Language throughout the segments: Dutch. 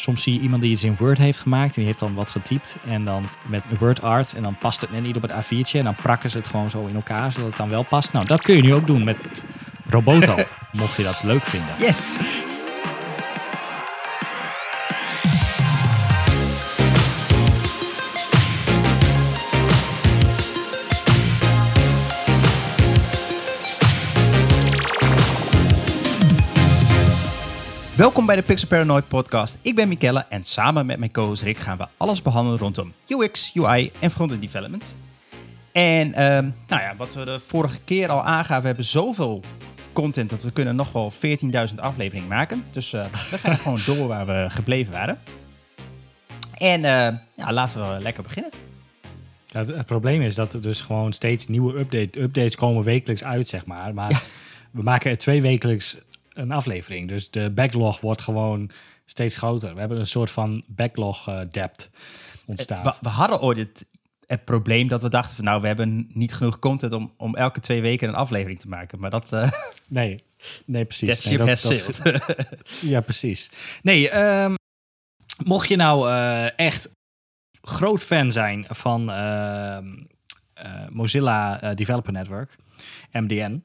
Soms zie je iemand die iets in Word heeft gemaakt en die heeft dan wat getypt en dan met Word Art en dan past het net niet op het A4'tje en dan prakken ze het gewoon zo in elkaar zodat het dan wel past. Nou, dat kun je nu ook doen met Roboto, mocht je dat leuk vinden. Yes! Welkom bij de Pixel Paranoid podcast. Ik ben Mikelle en samen met mijn co-host Rick gaan we alles behandelen rondom UX, UI en front-end development. En ehm, nou ja, wat we de vorige keer al aangaven, we hebben zoveel content dat we kunnen nog wel 14.000 afleveringen maken. Dus eh, we gaan gewoon door waar we gebleven waren. En eh, ja, laten we lekker beginnen. Ja, het, het probleem is dat er dus gewoon steeds nieuwe update, updates komen wekelijks uit, zeg maar. Maar we maken er twee wekelijks een aflevering. Dus de backlog wordt gewoon steeds groter. We hebben een soort van backlog eh, depth ontstaan. We, we hadden ooit het, het probleem dat we dachten van nou, we hebben niet genoeg content om, om elke twee weken een aflevering te maken. Maar dat... eh Nee, nee precies. Nee, dat- best dat-. Ja, precies. Nee, ehm, mocht je nou eh, echt groot fan zijn van ehm, eh, Mozilla eh, Developer Network, MDN,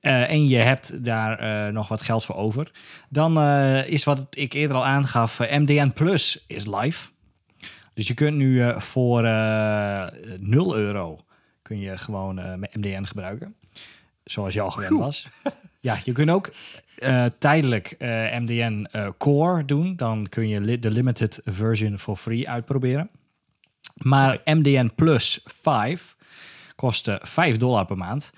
eh, en je hebt daar eh, nog wat geld voor over, dan eh, is wat ik eerder al aangaf, MDN Plus is live. Dus je kunt nu voor eh 0 euro kun je gewoon met MDN gebruiken. Zoals je al gewend was. Ja, je kunt ook tijdelijk MDN Core doen. Dan kun je li- de limited version voor free uitproberen. Maar MDN Plus 5 kost eh, 5 dollar per maand.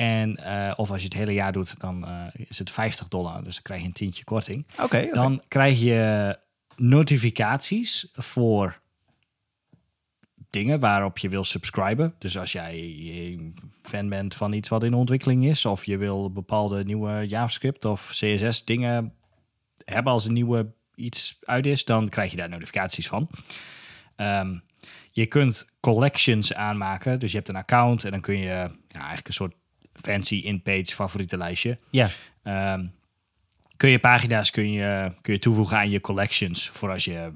En, eh, of als je het hele jaar doet, dan eh, is het 50 dollar. Dus dan krijg je een tientje korting. Oké. Dan krijg je notificaties voor dingen waarop je wil subscriben. Dus als jij fan bent van iets wat in ontwikkeling is, of je wil bepaalde nieuwe JavaScript of CSS dingen hebben als een nieuwe iets uit is, dan krijg je daar notificaties van. Ehm, je kunt collections aanmaken. Dus je hebt een account en dan kun je ja, eigenlijk een soort fancy in-page favoriete lijstje. Ja, Ehm, kun je pagina's kun je, kun je toevoegen aan je collections. Voor als je,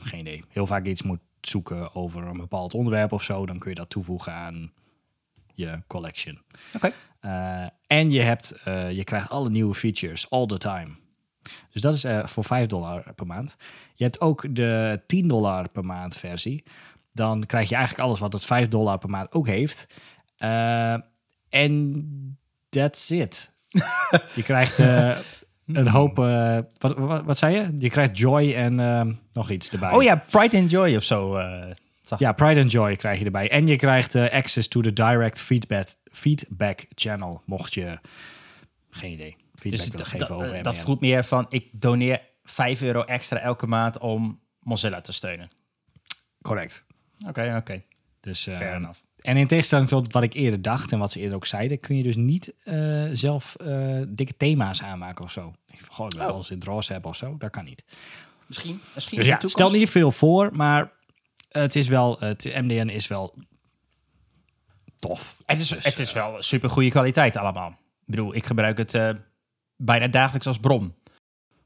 geen idee, heel vaak iets moet zoeken over een bepaald onderwerp of zo. Dan kun je dat toevoegen aan je collection. oké. Eh, en je, hebt, eh, je krijgt alle nieuwe features all the time. Dus dat is eh, voor 5 dollar per maand. Je hebt ook de 10 dollar per maand versie. Dan krijg je eigenlijk alles wat het 5 dollar per maand ook heeft. En that's it. je krijgt eh, een hoop... eh, wat, wat, wat zei je? Je krijgt joy en eh, nog iets erbij. Oh ja, Pride and Joy of zo. Ja, Pride and Joy krijg je erbij. En je krijgt access to the direct feedback, feedback channel, mocht je geen idee feedback Dus geven dat- over dat voelt meer van, ik doneer 5 euro extra elke maand om Mozilla te steunen. Correct. Oké, oké. Dus, Fair enough. En in tegenstelling tot wat ik eerder dacht en wat ze eerder ook zeiden, kun je dus niet eh, zelf eh, dikke thema's aanmaken of zo. Ik gewoon wel Oh. als in draws hebben of zo, dat kan niet. Misschien, misschien Dus ja, stel niet veel voor, maar het is wel, het MDN is wel tof. Het is, Dus, het is wel super goede kwaliteit allemaal. Ik bedoel, ik gebruik het eh, bijna dagelijks als bron.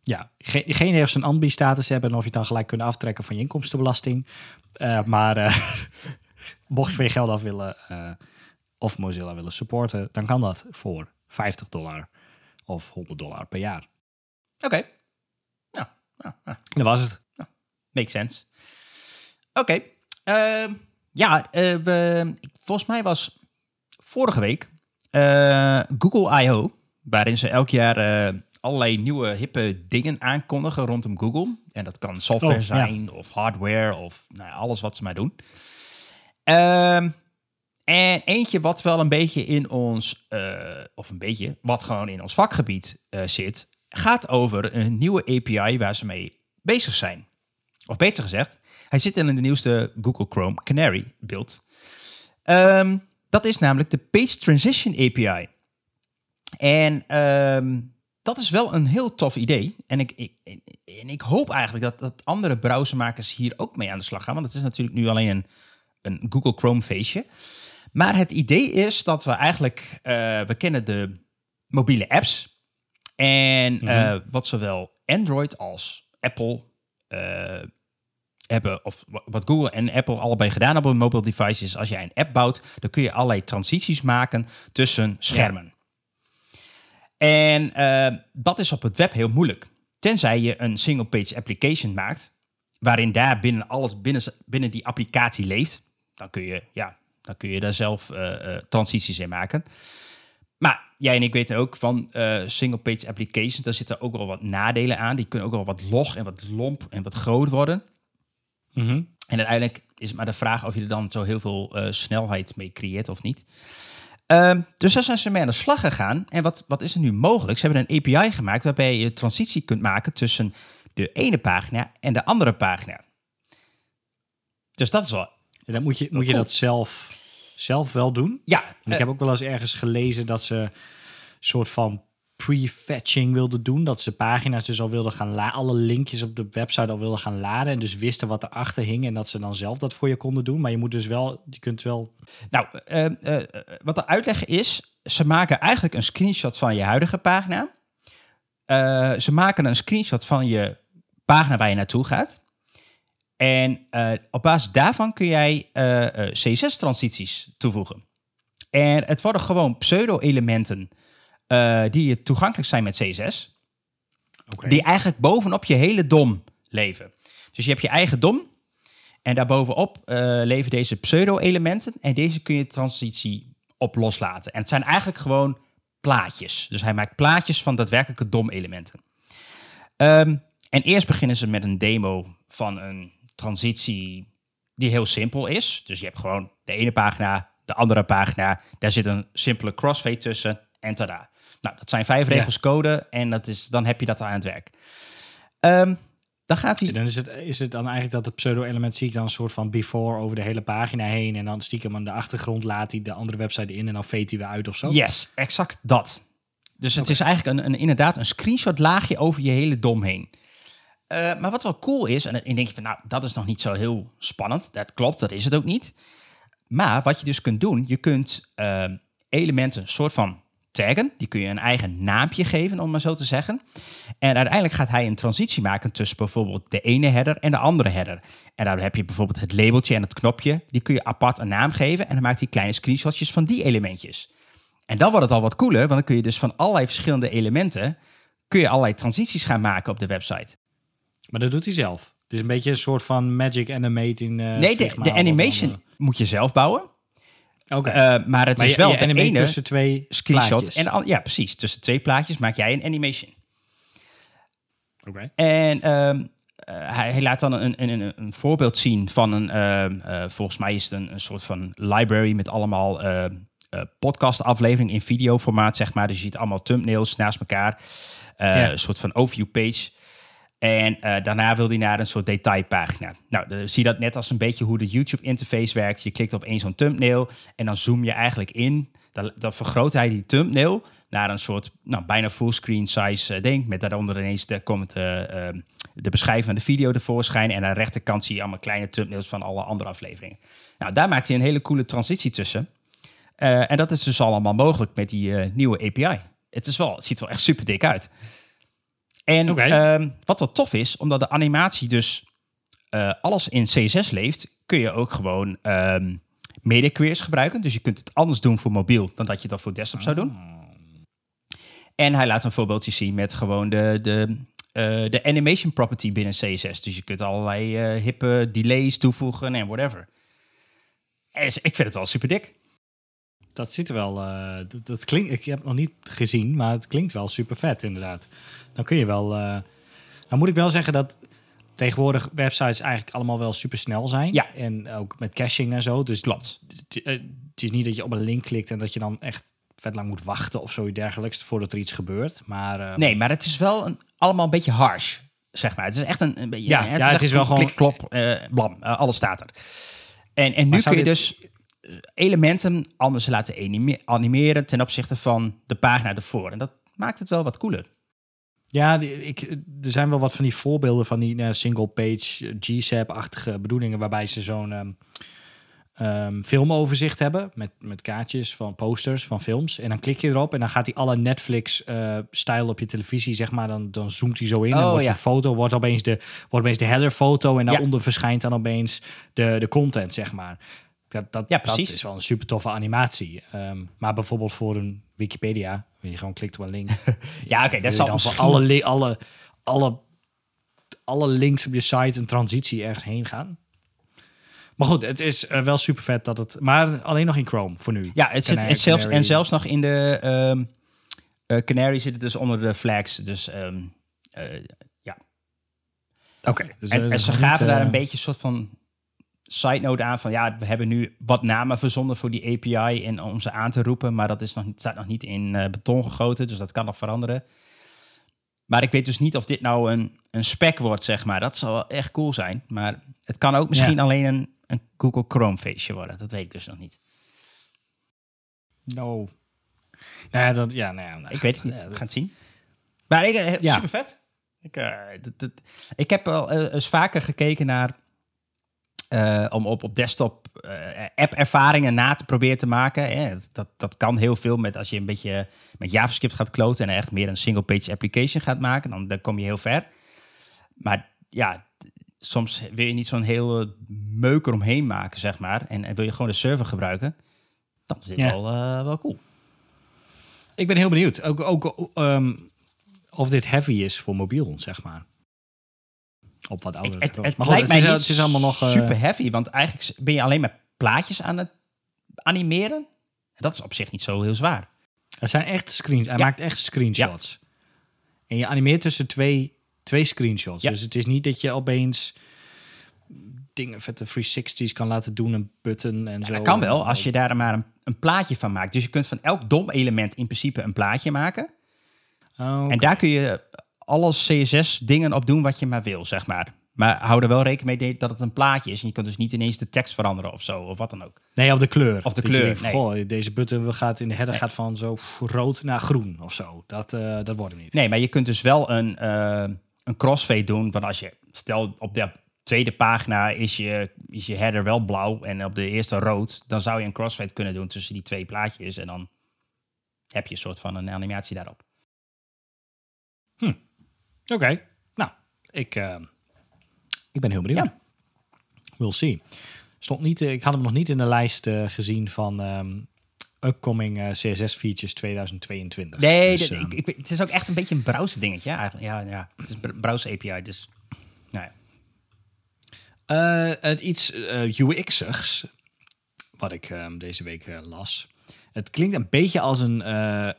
Ja, ge- geen idee of ze een ambi-status hebben en of je het dan gelijk kunt aftrekken van je inkomstenbelasting. Eh, maar eh, mocht je van je geld af willen eh, of Mozilla willen supporten, dan kan dat voor 50 dollar of 100 dollar per jaar. Oké. Nou, nou, nou, En dat was het. makes sense. Oké. ehm, ja, eh, we, volgens mij was vorige week eh, Google I.O., waarin ze elk jaar allerlei nieuwe hippe dingen aankondigen rondom Google. En dat kan software Oh, ja. zijn of hardware of nou, ja, alles wat ze maar doen. Ehm, en eentje wat wel een beetje in ons, eh, of een beetje, wat gewoon in ons vakgebied eh, zit, gaat over een nieuwe API waar ze mee bezig zijn. Of beter gezegd, hij zit in de nieuwste Google Chrome Canary build. Ehm, dat is namelijk de Page Transition API. En ehm, dat is wel een heel tof idee. En ik, ik, en ik hoop eigenlijk dat, dat andere browsermakers hier ook mee aan de slag gaan. Want het is natuurlijk nu alleen een, een Google Chrome feestje. Maar het idee is dat we eigenlijk, eh, we kennen de mobiele apps. En eh, wat zowel Android als Apple eh, hebben, of wa- wat Google en Apple allebei gedaan hebben op een mobile device, is als jij een app bouwt, dan kun je allerlei transities maken tussen schermen. En dat is op het web heel moeilijk. Tenzij je een single-page application maakt, waarin daar binnen alles binnen, binnen die applicatie leeft, dan kun je, ja, dan kun je daar zelf eh, eh, transities in maken. Maar jij en ik weten ook van eh, single-page applications, daar zitten ook wel wat nadelen aan. Die kunnen ook wel wat log en wat lomp en wat groot worden. Mhm. En uiteindelijk is het maar de vraag of je er dan zo heel veel snelheid mee creëert of niet. Ehm, dus daar zijn ze mee aan de slag gegaan. En wat, wat is er nu mogelijk? Ze hebben een API gemaakt waarbij je transitie kunt maken tussen de ene pagina en de andere pagina. Dus dat is wel. En dan moet je, moet je dat zelf, zelf wel doen. Ja, En ik eh, heb ook wel eens ergens gelezen dat ze een soort van prefetching wilden doen. Dat ze pagina's dus al wilden gaan laden. Alle linkjes op de website al wilden gaan laden. En dus wisten wat erachter hing. En dat ze dan zelf dat voor je konden doen. Maar je moet dus wel, je kunt wel. Nou, eh, eh, wat de uitleg is, ze maken eigenlijk een screenshot van je huidige pagina. Ze maken een screenshot van je pagina waar je naartoe gaat. En eh, op basis daarvan kun jij eh, eh, CSS-transities toevoegen. En het worden gewoon pseudo-elementen eh, die toegankelijk zijn met CSS. Oké. Die eigenlijk bovenop je hele DOM leven. Dus je hebt je eigen DOM. En daarbovenop leven deze pseudo-elementen. En deze kun je transitie op loslaten. En het zijn eigenlijk gewoon plaatjes. Dus hij maakt plaatjes van daadwerkelijke DOM-elementen. Ehm, en eerst beginnen ze met een demo van een transitie die heel simpel is. Dus je hebt gewoon de ene pagina, de andere pagina. Daar zit een simpele crossfade tussen en tada. Nou, dat zijn vijf Ja. regels code en dat is, dan heb je dat aan het werk. Ehm, dan gaat hij... Dan is het, is het dan eigenlijk dat het pseudo-element zie ik dan een soort van before over de hele pagina heen. En dan stiekem aan de achtergrond laat hij de andere website in. En dan veet hij weer uit of zo. Yes, exact dat. Dus het is eigenlijk een, een, inderdaad een screenshot laagje over je hele dom heen. Eh, maar wat wel cool is, en dan denk je van nou, dat is nog niet zo heel spannend. Dat klopt, dat is het ook niet. Maar wat je dus kunt doen, je kunt eh, elementen een soort van taggen. Die kun je een eigen naampje geven, om maar zo te zeggen. En uiteindelijk gaat hij een transitie maken tussen bijvoorbeeld de ene header en de andere header. En daar heb je bijvoorbeeld het labeltje en het knopje. Die kun je apart een naam geven en dan maakt hij kleine screenshotjes van die elementjes. En dan wordt het al wat cooler, want dan kun je dus van allerlei verschillende elementen... kun je allerlei transities gaan maken op de website. Maar dat doet hij zelf. Het is een beetje een soort van magic animate in. eh, nee, de, de animation dan, moet je zelf bouwen. eh. Oké. Eh, maar het maar is je, wel je de ene tussen twee screenshot. plaatjes. En, al- ja, precies. Tussen twee plaatjes maak jij een animation. Oké. En ehm, eh, hij, hij laat dan een, een, een, een voorbeeld zien van een, ehm, eh, volgens mij is het een, een soort van library met allemaal ehm, eh, podcast-afleveringen in videoformaat, zeg maar. Dus je ziet allemaal thumbnails naast elkaar. Eh. Een soort van overview page. En eh, daarna wil hij naar een soort detailpagina. Nou, dan zie je dat net als een beetje hoe de YouTube-interface werkt. Je klikt op één zo'n thumbnail en dan zoom je eigenlijk in. Dan, dan vergroot hij die thumbnail naar een soort nou, bijna fullscreen size eh, ding. Met daaronder ineens de, komt eh, eh, de beschrijving van de video tevoorschijn. En aan de rechterkant zie je allemaal kleine thumbnails van alle andere afleveringen. Nou, daar maakt hij een hele coole transitie tussen. En dat is dus allemaal mogelijk met die nieuwe API. Het, is wel, het ziet er wel echt super dik uit. En Oké. ehm, wat wel tof is, omdat de animatie dus eh, alles in CSS leeft, kun je ook gewoon ehm media queries gebruiken. Dus je kunt het anders doen voor mobiel dan dat je dat voor desktop zou doen. Ah. En hij laat een voorbeeldje zien met gewoon de, de, eh, de animation property binnen CSS. Dus je kunt allerlei eh, hippe delays toevoegen en whatever. En ik vind het wel super dik. Dat ziet er wel. dat, dat klinkt. Ik heb het nog niet gezien, maar het klinkt wel super vet, inderdaad. Dan kun je wel. eh dan moet ik wel zeggen dat tegenwoordig websites eigenlijk allemaal wel super snel zijn. Ja. En ook met caching en zo. Dus Klopt. het, eh, het is niet dat je op een link klikt en dat je dan echt vet lang moet wachten of zoiets dergelijks voordat er iets gebeurt. Maar eh, Nee, maar het is wel een, allemaal een beetje harsh, zeg maar. Het is echt een, een beetje... Ja, ja, het is wel gewoon- Klik, klop, blam, alles staat er. En, en nu kun je dit- dus elementen anders laten anime- animeren ten opzichte van de pagina ervoor. En dat maakt het wel wat cooler. Ja, ik, er zijn wel wat van die voorbeelden van die eh, single-page eh, GSAP-achtige bedoelingen, waarbij ze zo'n ehm, ehm, filmoverzicht hebben met, met kaartjes van posters van films. En dan klik je erop en dan gaat hij alle Netflix-stijl op je televisie, zeg maar, dan, dan zoomt hij zo in. en Oh, wordt ja. de foto, wordt opeens de, wordt opeens de header-foto en Ja. daaronder verschijnt dan opeens de, de content, zeg maar. Dat, dat, Ja, dat is wel een super toffe animatie. Ehm, maar bijvoorbeeld voor een Wikipedia, je gewoon klikt op een link. Ja, oké, dat zal voor alle, alle, alle, alle links op je site een transitie ergens heen gaan. Maar goed, het is eh, wel super vet dat het. Maar alleen nog in Chrome voor nu. Ja, het zit het zelfs, en zelfs nog in de ehm eh, Canary zit het dus onder de flags. Dus, ehm, eh, Oké. dus, en, en ze gaven daar een beetje een soort van side note aan van ja, we hebben nu wat namen verzonden voor die API en om ze aan te roepen, maar dat is nog, staat nog niet in eh, beton gegoten, dus dat kan nog veranderen. Maar ik weet dus niet of dit nou een, een spec wordt, zeg maar. Dat zou wel echt cool zijn. Maar het kan ook misschien alleen een, een Google Chrome feestje worden. Dat weet ik dus nog niet. No. Nou ja, dat, ja, nou ja, nou, Ik weet het niet. ja, We gaan het zien. Maar ik, eh, super vet. Ik, eh, dat- dat- ik heb eh, eens vaker gekeken naar... eh, om op, op desktop eh, app-ervaringen na te proberen te maken. Hè. Dat, dat, kan heel veel met als je een beetje met JavaScript gaat kloten... en echt meer een single-page application gaat maken. Dan, dan kom je heel ver. Maar ja, soms wil je niet zo'n hele meuk eromheen maken, zeg maar. En, en wil je gewoon de server gebruiken. Dan is dit Ja. wel, eh, wel cool. Ik ben heel benieuwd. Ook, ook ehm, of dit heavy is voor mobiel, zeg maar. Op wat oudere Het, het, telefoons. het Maar goed, lijkt het mij is, het is allemaal nog... eh, super heavy, want eigenlijk ben je alleen maar plaatjes aan het animeren. En dat is op zich niet zo heel zwaar. Het zijn echt screens. Hij Ja. maakt echt screenshots. En je animeert tussen twee, twee screenshots. Ja. Dus het is niet dat je opeens dingen vette 360's kan laten doen, een button en zo. Dat kan wel, als je daar maar een, een plaatje van maakt. Dus je kunt van elk dom element in principe een plaatje maken. Oh, En daar kun je alle CSS-dingen op doen wat je maar wil, zeg maar. Maar hou er wel rekening mee dat het een plaatje is. En je kunt dus niet ineens de tekst veranderen of zo, of wat dan ook. Nee, of de kleur. Of de kleur, denkt nee. goh, deze button gaat in de header gaat van zo rood naar groen of zo. Dat, eh, dat wordt hem niet. Nee, maar je kunt dus wel een, eh, een crossfade doen. Want als je, stel op de tweede pagina is je, is je header wel blauw en op de eerste rood. Dan zou je een crossfade kunnen doen tussen die twee plaatjes. En dan heb je een soort van een animatie daarop. Oké, nou, ik, eh, ik ben heel benieuwd. Ja. We'll see. Stond niet, eh, ik had hem nog niet in de lijst eh, gezien van ehm, upcoming CSS features 2022. Nee, Dus, ehm, ik, ik, het is ook echt een beetje een browser dingetje eigenlijk. Ja, ja. Het is een browser API, dus... Nou ja. Het iets UX-igs, wat ik ehm, deze week las. Het klinkt een beetje als een,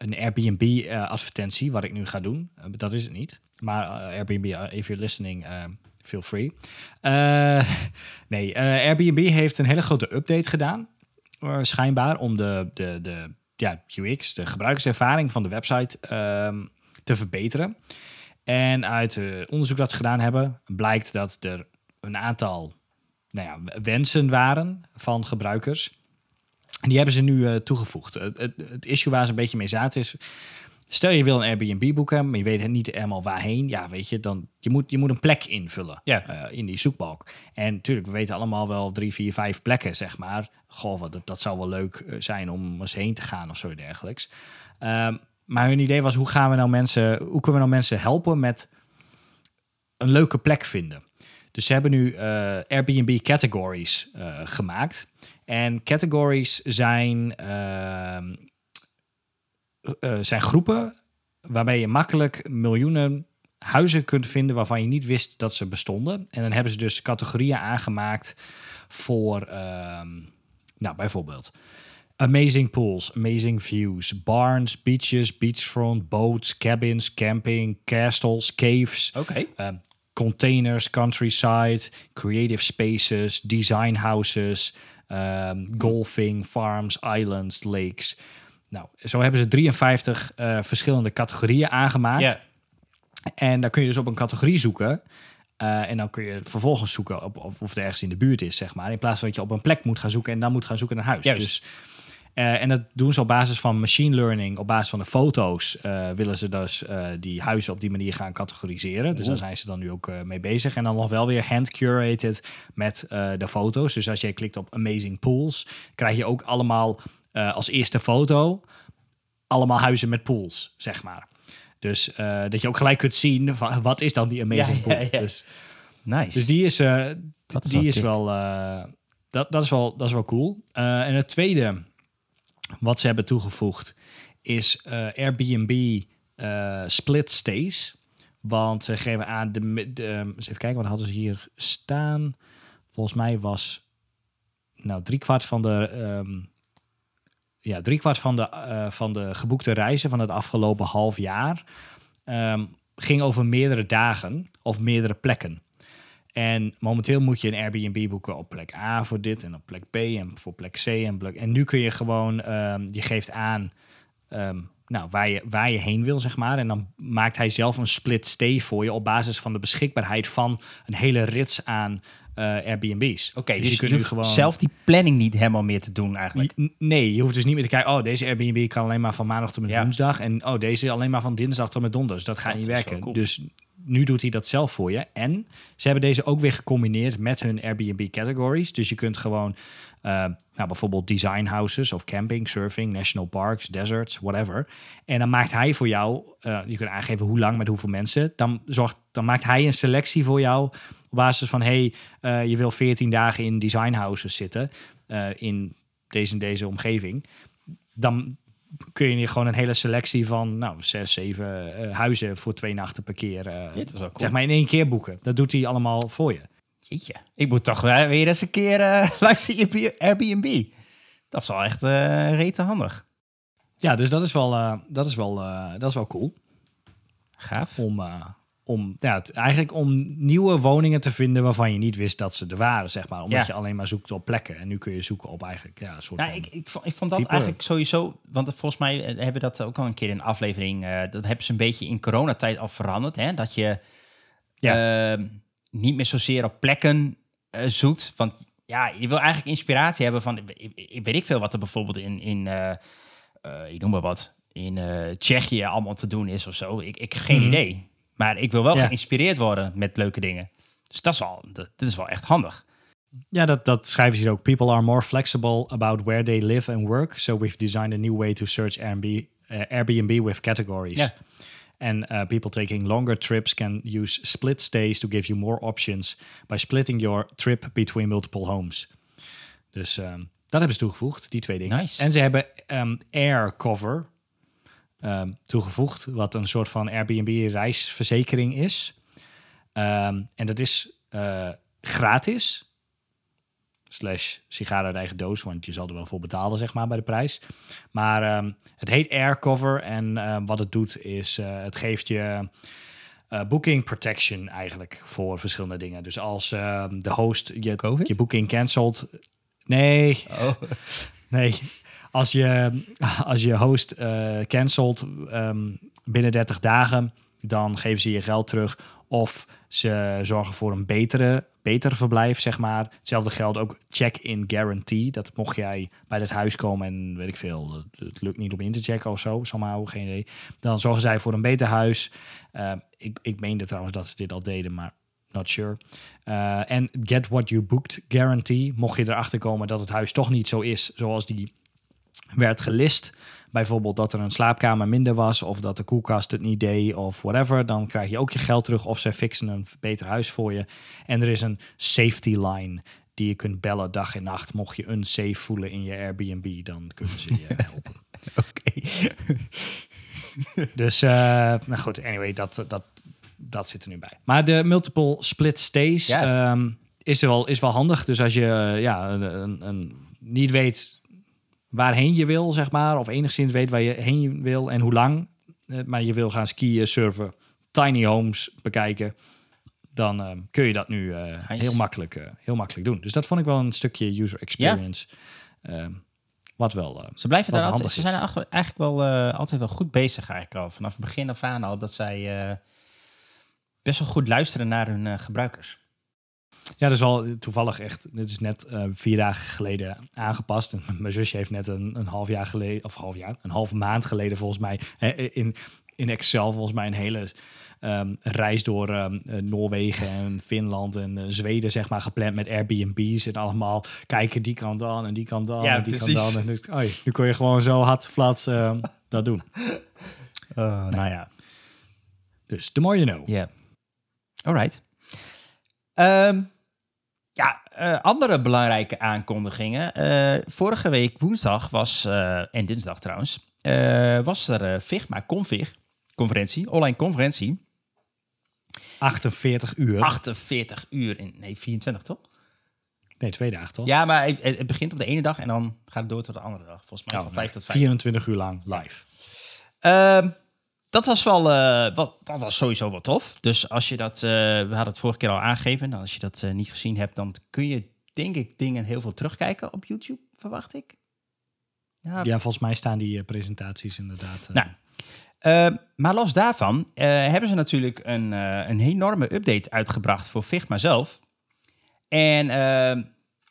een Airbnb-advertentie, wat ik nu ga doen. Dat is het niet. Maar eh, Airbnb, uh, if you're listening, eh, feel free. Eh, nee, eh, Airbnb heeft een hele grote update gedaan, eh, schijnbaar, om de, de, de ja, UX, de gebruikerservaring van de website, ehm, te verbeteren. En uit eh, onderzoek dat ze gedaan hebben, blijkt dat er een aantal nou ja, wensen waren van gebruikers. En die hebben ze nu eh, toegevoegd. Het, het, het issue waar ze een beetje mee zaten is... Stel je wil een Airbnb boeken, maar je weet niet helemaal waarheen. Ja, weet je, dan je moet je moet een plek invullen Ja. eh, in die zoekbalk. En natuurlijk, we weten allemaal wel drie, vier, vijf plekken, zeg maar. Goh, wat, dat, dat zou wel leuk eh, zijn om eens heen te gaan of zo dergelijks. Ehm, maar hun idee was, hoe gaan we nou mensen, hoe kunnen we nou mensen helpen met een leuke plek vinden? Dus ze hebben nu eh, Airbnb categories gemaakt. En categories zijn, ehm, eh, zijn groepen waarbij je makkelijk miljoenen huizen kunt vinden waarvan je niet wist dat ze bestonden. En dan hebben ze dus categorieën aangemaakt voor, ehm, nou bijvoorbeeld, amazing pools, amazing views, barns, beaches, beachfront, boats, cabins, camping, castles, caves, Oké. um, containers, countryside, creative spaces, design houses, um, golfing, farms, islands, lakes. Nou, zo hebben ze 53 eh, verschillende categorieën aangemaakt. En daar kun je dus op een categorie zoeken. Eh, en dan kun je vervolgens zoeken op, of, of het ergens in de buurt is, zeg maar. In plaats van dat je op een plek moet gaan zoeken en dan moet gaan zoeken naar huis. Juist. Dus, Eh, en dat doen ze op basis van machine learning, op basis van de foto's, willen ze dus die huizen op die manier gaan categoriseren. Dus daar zijn ze dan nu ook mee bezig. En dan nog wel weer hand-curated met de foto's. Dus als jij klikt op Amazing Pools, krijg je ook allemaal eh, als eerste foto allemaal huizen met pools, zeg maar. Dus eh, dat je ook gelijk kunt zien van wat is dan die Amazing Ja, Pool. ja. Dus, Nice. dus die is, eh, Dat die wel is wel, dat, dat, is wel, dat is wel cool. En het tweede wat ze hebben toegevoegd is Airbnb split stays. Want ze geven aan de, de eens even kijken wat hadden ze hier staan. Volgens mij was nou driekwart van de ehm, ja driekwart van de eh, van de geboekte reizen van het afgelopen half jaar ehm, ging over meerdere dagen of meerdere plekken. En momenteel moet je een Airbnb boeken op plek A voor dit en op plek B en voor plek C en plek. En nu kun je gewoon, ehm, je geeft aan ehm, nou, waar, je, waar je heen wil, zeg maar. En dan maakt hij zelf een split stay voor je op basis van de beschikbaarheid van een hele rits aan eh, Airbnb's. Oké, dus, je je kunt nu gewoon zelf die planning niet helemaal meer te doen eigenlijk. N- Nee, je hoeft dus niet meer te kijken. Oh, deze Airbnb kan alleen maar van maandag tot met Ja. woensdag. En oh, deze alleen maar van dinsdag tot met donderdag. Dus dat gaat Dat niet werken. cool. Dus nu doet hij dat zelf voor je. En ze hebben deze ook weer gecombineerd met hun Airbnb categories. Dus je kunt gewoon eh, nou, bijvoorbeeld design houses of camping, surfing, national parks, deserts, whatever. En dan maakt hij voor jou, eh, je kunt aangeven hoe lang met hoeveel mensen. Dan, zorgt, dan maakt hij een selectie voor jou op basis van, hey, eh, je wil 14 dagen in design houses zitten in deze en deze omgeving. Dan kun je hier gewoon een hele selectie van nou, zes, zeven eh, huizen voor twee nachten per keer. eh, wel cool. Zeg maar in één keer boeken. Dat doet hij allemaal voor je. Jeetje, ik moet toch weer eens een keer eh langs die Airbnb. Dat is wel echt eh rete handig. Ja, dus dat is wel, eh, dat is wel, eh, dat is wel cool. Gaaf. Om, eh, om, ja, het- eigenlijk om nieuwe woningen te vinden waarvan je niet wist dat ze er waren, zeg maar. Omdat Ja. je alleen maar zoekt op plekken. En nu kun je zoeken op eigenlijk ja, een soort Nou, van... ik, ik, vond, ik vond dat type. eigenlijk sowieso, want volgens mij eh, hebben dat ook al een keer in een aflevering, eh, dat hebben ze een beetje in coronatijd al veranderd, hè? dat je ehm, niet meer zozeer op plekken eh, zoekt, want ja, je wil eigenlijk inspiratie hebben van, ik, ik weet ik veel wat er bijvoorbeeld in, in ik noem maar wat, in Tsjechië allemaal te doen is of zo. Ik, ik geen Mhm. idee, maar ik wil wel Ja. geïnspireerd worden met leuke dingen. Dus dat is wel, dat, dit is wel echt handig. Ja, dat, dat schrijven ze hier ook. People are more flexible about where they live and work. So we've designed a new way to search Airbnb, uh, Airbnb with categories. Ja. And uh, people taking longer trips can use split stays to give you more options by splitting your trip between multiple homes. Dus ehm, dat hebben ze toegevoegd, die twee dingen. Nice. En ze hebben ehm, air cover ehm, toegevoegd, wat een soort van Airbnb reisverzekering is. Ehm, en dat is eh, gratis. Slash sigaar uit eigen doos, want je zal er wel voor betalen, zeg maar, bij de prijs. Maar ehm, het heet Aircover en wat het doet is, eh, het geeft je eh, booking protection eigenlijk voor verschillende dingen. Dus als de host je, Covid? je booking cancelt... Nee, Oh. Nee, als je, als je host eh cancelt ehm, binnen 30 dagen, dan geven ze je geld terug. Of ze zorgen voor een betere, beter verblijf, zeg maar. Hetzelfde geldt ook check-in guarantee. Dat mocht jij bij het huis komen en weet ik veel, het, lukt niet om in te checken of zo, somehow, geen idee. Dan zorgen zij voor een beter huis. Eh, ik, ik meende trouwens dat ze dit al deden, maar not sure. Eh, En get what you booked guarantee. Mocht je erachter komen dat het huis toch niet zo is zoals die werd gelist. Bijvoorbeeld dat er een slaapkamer minder was of dat de koelkast het niet deed of whatever. Dan krijg je ook je geld terug of ze fixen een beter huis voor je. En er is een safety line die je kunt bellen dag en nacht. Mocht je unsafe voelen in je Airbnb, dan kunnen ze je helpen. Oké. Dus, nou goed, anyway, dat, dat, dat zit er nu bij. Maar de multiple split stays Ja. ehm, is, er wel, is wel handig. Dus als je ja, een, een, een- niet weet waarheen je wil, zeg maar, of enigszins weet waar je heen wil en hoe lang, eh, maar je wil gaan skiën, surfen, tiny homes bekijken, dan ehm, kun je dat nu eh, Nice. heel, makkelijk, eh, heel makkelijk doen. Dus dat vond ik wel een stukje user experience. ehm, wat wel. eh, Ze blijven daar altijd, ze zijn eigenlijk wel eh, altijd wel goed bezig eigenlijk al. Vanaf het begin af aan al dat zij eh, best wel goed luisteren naar hun eh, gebruikers. Ja, dat is wel toevallig echt. Dit is net eh, vier dagen geleden aangepast. En mijn zusje heeft net een, een half jaar geleden, of half jaar, een halve maand geleden volgens mij in, in Excel volgens mij een hele ehm, reis door ehm, eh, Noorwegen en Finland en eh, Zweden zeg maar gepland met Airbnb's en allemaal kijken die kan dan en die kan dan Ja, en die precies. kan dan. En nu, oh, nu kon je gewoon zo hard flats ehm, dat doen. nou ja. Dus the more you know. Ja. Alright. Ehm, ja, eh, andere belangrijke aankondigingen. Eh, vorige week woensdag was, eh, en dinsdag trouwens, was er Figma Config conferentie, online conferentie. 48 uur. 48 uur in, nee 24 toch? Nee, twee dagen toch? Ja, maar het, het begint op de ene dag en dan gaat het door tot de andere dag. Volgens mij Oh, van nee, 5 tot 5. 24 uur lang live. Dat was wel, eh, wat, dat was sowieso wel tof. Dus als je dat, eh, we hadden het vorige keer al aangegeven. Nou, als je dat eh, niet gezien hebt, dan kun je denk ik dingen heel veel terugkijken op YouTube, verwacht ik. Ja, Ja, volgens mij staan die presentaties inderdaad. Nou, maar los daarvan hebben ze natuurlijk een, een enorme update uitgebracht voor Figma zelf. En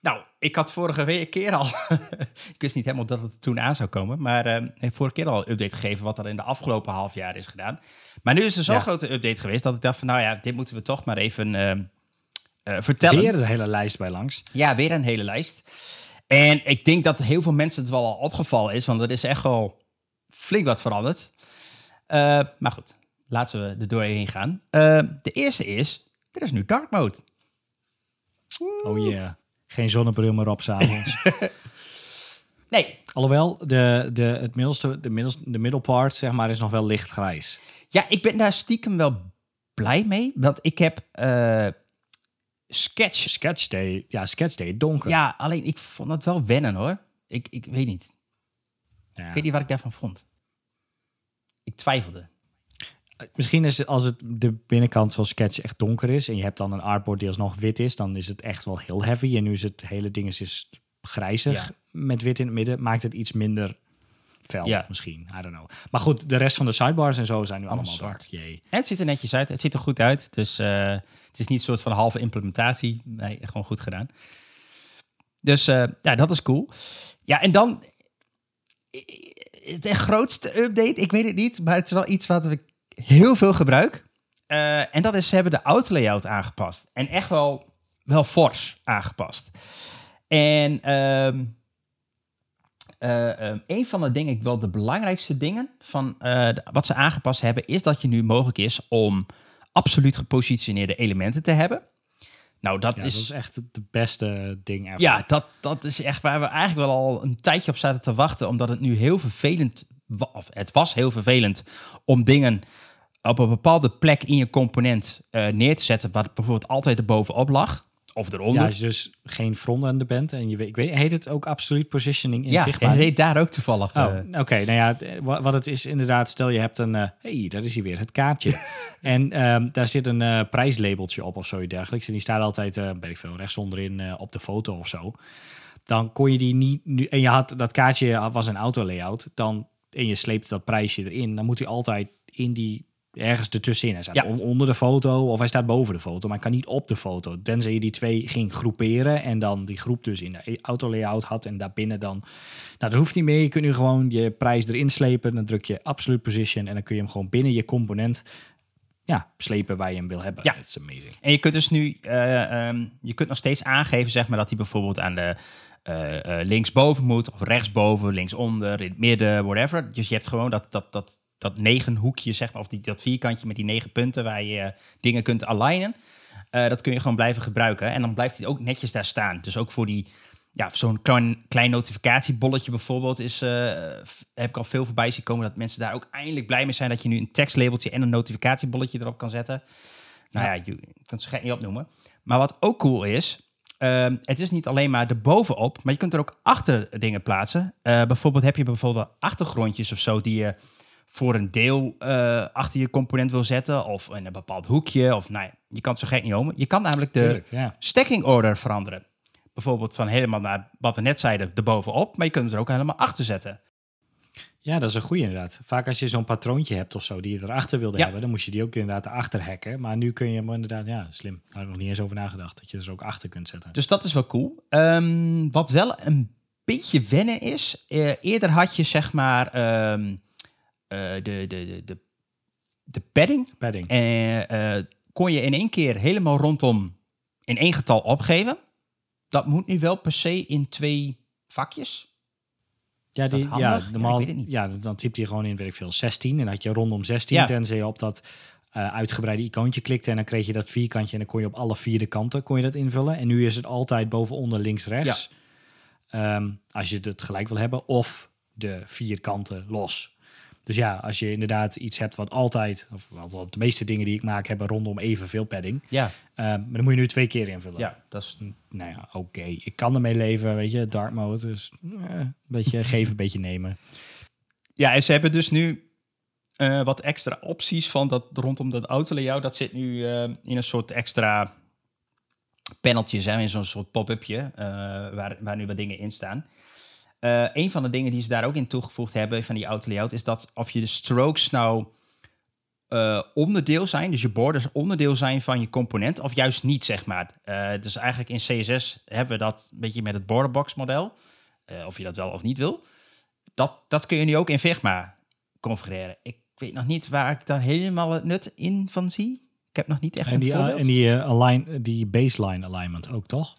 nou, ik had vorige week keer al, ik wist niet helemaal dat het toen aan zou komen, maar ik heb vorige keer al een update gegeven wat er in de afgelopen half jaar is gedaan. Maar nu is er zo'n Ja. grote update geweest dat ik dacht van, nou ja, dit moeten we toch maar even ehm, eh, vertellen. Weer de hele lijst bij langs. Ja, weer een hele lijst. En ik denk dat heel veel mensen het wel al opgevallen is, want er is echt wel flink wat veranderd. Eh, maar goed, laten we er doorheen gaan. Eh, de eerste is, er is nu dark mode. Oh yeah. Geen zonnebril meer op s'avonds. Nee, Alhoewel, de, de, het middelste, de, middelste, de middelpart, zeg maar, is nog wel lichtgrijs. ja, ik ben daar stiekem wel blij mee, want ik heb eh, Sketch. Sketchday, ja, Sketchday, donker. Ja, alleen ik vond het wel wennen hoor. Ik, ik weet niet. Ja. Ik weet niet wat ik daarvan vond. Ik twijfelde. Misschien is het, als het de binnenkant van Sketch echt donker is en je hebt dan een artboard die alsnog wit is, dan is het echt wel heel heavy. En nu is het hele ding is, is grijzig Ja. met wit in het midden, maakt het iets minder fel Ja. misschien. I don't know. Maar goed, de rest van de sidebars en zo zijn nu allemaal Allemaal zwart. Jee. Het ziet er netjes uit. Het ziet er goed uit. Dus het is niet een soort van halve implementatie. Nee, gewoon goed gedaan. Dus eh, ja, dat is cool. Ja, en dan is de grootste update. Ik weet het niet, maar het is wel iets wat ik heel veel gebruik. Eh, en dat is, ze hebben de auto-layout aangepast. En echt wel, wel fors aangepast. En ehm, eh, ehm, een van de dingen, ik wel de belangrijkste dingen van eh, de- wat ze aangepast hebben, is dat je nu mogelijk is om absoluut gepositioneerde elementen te hebben. Nou, dat Ja, is. dat is echt het de beste ding ever. Ja, dat, dat is echt waar we eigenlijk wel al een tijdje op zaten te wachten. Omdat het nu heel vervelend of het was heel vervelend om dingen op een bepaalde plek in je component eh, neer te zetten. Wat bijvoorbeeld altijd erbovenop lag. Of eronder. Ja, als je dus geen frontender bent en je weet, ik weet, heet het ook absolute positioning in ja Figma? heet daar ook toevallig. Oh, eh, oké. Nou ja, wa- wat het is inderdaad, stel je hebt een... eh hey, daar is hier weer, het kaartje. en ehm, daar zit een eh, prijslabeltje op of zoiets dergelijks. En die staat altijd, eh weet ik veel, rechts onderin eh, op de foto of zo. Dan kon je die niet... Nu, en je had, dat kaartje was een autolayout. Dan, en je sleept dat prijsje erin. Dan moet hij altijd in die... Ergens ertussenin. Hij staat Ja. on- onder de foto of hij staat boven de foto. Maar hij kan niet op de foto. Tenzij je die twee ging groeperen. En dan die groep dus in de autolayout had. En daarbinnen dan nou, dat hoeft niet meer. Je kunt nu gewoon je prijs erin slepen. Dan druk je absolute position. En dan kun je hem gewoon binnen je component ja, slepen waar je hem wil hebben. Ja. It's amazing. En je kunt dus nu, eh, ehm, je kunt nog steeds aangeven, zeg maar, dat hij bijvoorbeeld aan de eh, linksboven moet, of rechtsboven, linksonder, in het midden, whatever. Dus je hebt gewoon dat, dat, dat, dat negen hoekje, zeg maar, of die, dat vierkantje met die negen punten waar je eh, dingen kunt alignen. Dat kun je gewoon blijven gebruiken. En dan blijft hij ook netjes daar staan. Dus ook voor die, ja, zo'n klein, klein notificatiebolletje bijvoorbeeld, is, heb ik al veel voorbij zien komen dat mensen daar ook eindelijk blij mee zijn dat je nu een tekstlabeltje en een notificatiebolletje erop kan zetten. Nou ja, je kan het zo gek niet opnoemen. Maar wat ook cool is, ehm, het is niet alleen maar erbovenop, maar je kunt er ook achter dingen plaatsen. Eh, bijvoorbeeld heb je bijvoorbeeld achtergrondjes of zo die je voor een deel eh, achter je component wil zetten. Of in een bepaald hoekje. Of nou ja, je kan het zo gek niet noemen. Je kan namelijk de Tuurlijk, ja. stacking order veranderen. Bijvoorbeeld van helemaal naar wat we net zeiden, erbovenop. Maar je kunt het er ook helemaal achter zetten. Ja, dat is een goede inderdaad. Vaak als je zo'n patroontje hebt of zo die je erachter wilde Ja. hebben, dan moest je die ook inderdaad erachter hacken. Maar nu kun je hem inderdaad, ja, slim. Daar had ik nog niet eens over nagedacht, dat je er ook achter kunt zetten. Dus dat is wel cool. Ehm, wat wel een beetje wennen is. eh, eerder had je zeg maar ehm, eh, de, de, de, de, de padding. Padding. En eh, kon je in één keer helemaal rondom in één getal opgeven. Dat moet nu wel per se in twee vakjes. Ja, die, ja, Ja, normaal, niet. ja, dan typt hij gewoon in, weet ik veel, 16. En had je rondom 16, Ja. tenzij je op dat eh, uitgebreide icoontje klikte. En dan kreeg je dat vierkantje en dan kon je op alle vier de kanten kon je dat invullen. En nu is het altijd bovenonder, links, rechts. Ehm, als je het gelijk wil hebben. Of de vier kanten los. Dus ja, als je inderdaad iets hebt wat altijd, of wel de meeste dingen die ik maak hebben rondom evenveel padding. Ja, Ehm, maar dan moet je nu twee keer invullen. ja dat is Nou ja, oké. Ik kan ermee leven, weet je, dark mode. Dus eh, een beetje geven, een beetje nemen. Ja, en ze hebben dus nu eh, wat extra opties van dat rondom dat autolayout. Dat zit nu eh, in een soort extra paneltjes, hè, in zo'n soort pop-upje, eh, waar, waar nu wat dingen in staan. Eh een van de dingen die ze daar ook in toegevoegd hebben van die autolayout is dat of je de strokes nou eh, onderdeel zijn, dus je borders onderdeel zijn van je component, of juist niet, zeg maar. Eh, dus eigenlijk in CSS hebben we dat een beetje met het borderbox model, of je dat wel of niet wil. Dat, dat kun je nu ook in Figma configureren. Ik weet nog niet waar ik daar helemaal het nut in van zie. Ik heb nog niet echt En een die, voorbeeld. en die, align, die baseline alignment ook, toch?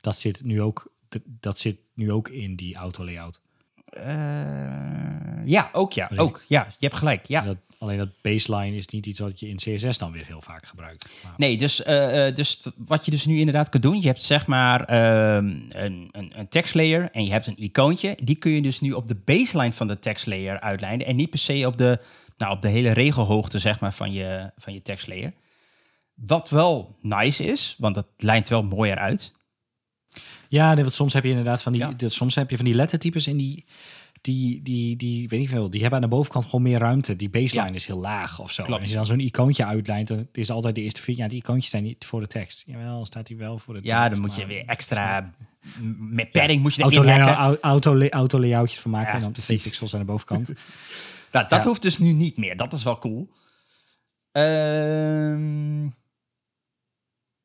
Dat zit nu ook, dat zit nu ook in die auto layout. Eh, ja, ook ja, ook. Ja, je hebt gelijk. Ja. Dat, alleen dat baseline is niet iets wat je in CSS dan weer heel vaak gebruikt. Maar- Nee, dus, eh, eh, dus wat je dus nu inderdaad kunt doen, je hebt zeg maar ehm, een, een, een tekstlayer en je hebt een icoontje. Die kun je dus nu op de baseline van de tekstlayer uitlijnen en niet per se op de, nou, op de hele regelhoogte zeg maar, van, je, van je tekstlayer. Wat wel nice is, want dat lijnt wel mooier uit. Ja, want soms heb je inderdaad van die, Ja. dat- soms heb je van die lettertypes en die, die, die, die, weet ik veel, die hebben aan de bovenkant gewoon meer ruimte. Die baseline Ja. is heel laag of zo. Klopt. En als je dan zo'n icoontje uitlijnt, dan is altijd de eerste vier, ja, die icoontjes staan niet voor de tekst. Jawel, staat die wel voor de tekst. Ja, dan moet je weer extra, met padding moet je auto, layout, auto, auto, auto layoutjes van maken Ja, en dan precies. pixels aan de bovenkant. Nou, dat hoeft dus nu niet meer. Dat is wel cool. Ehm,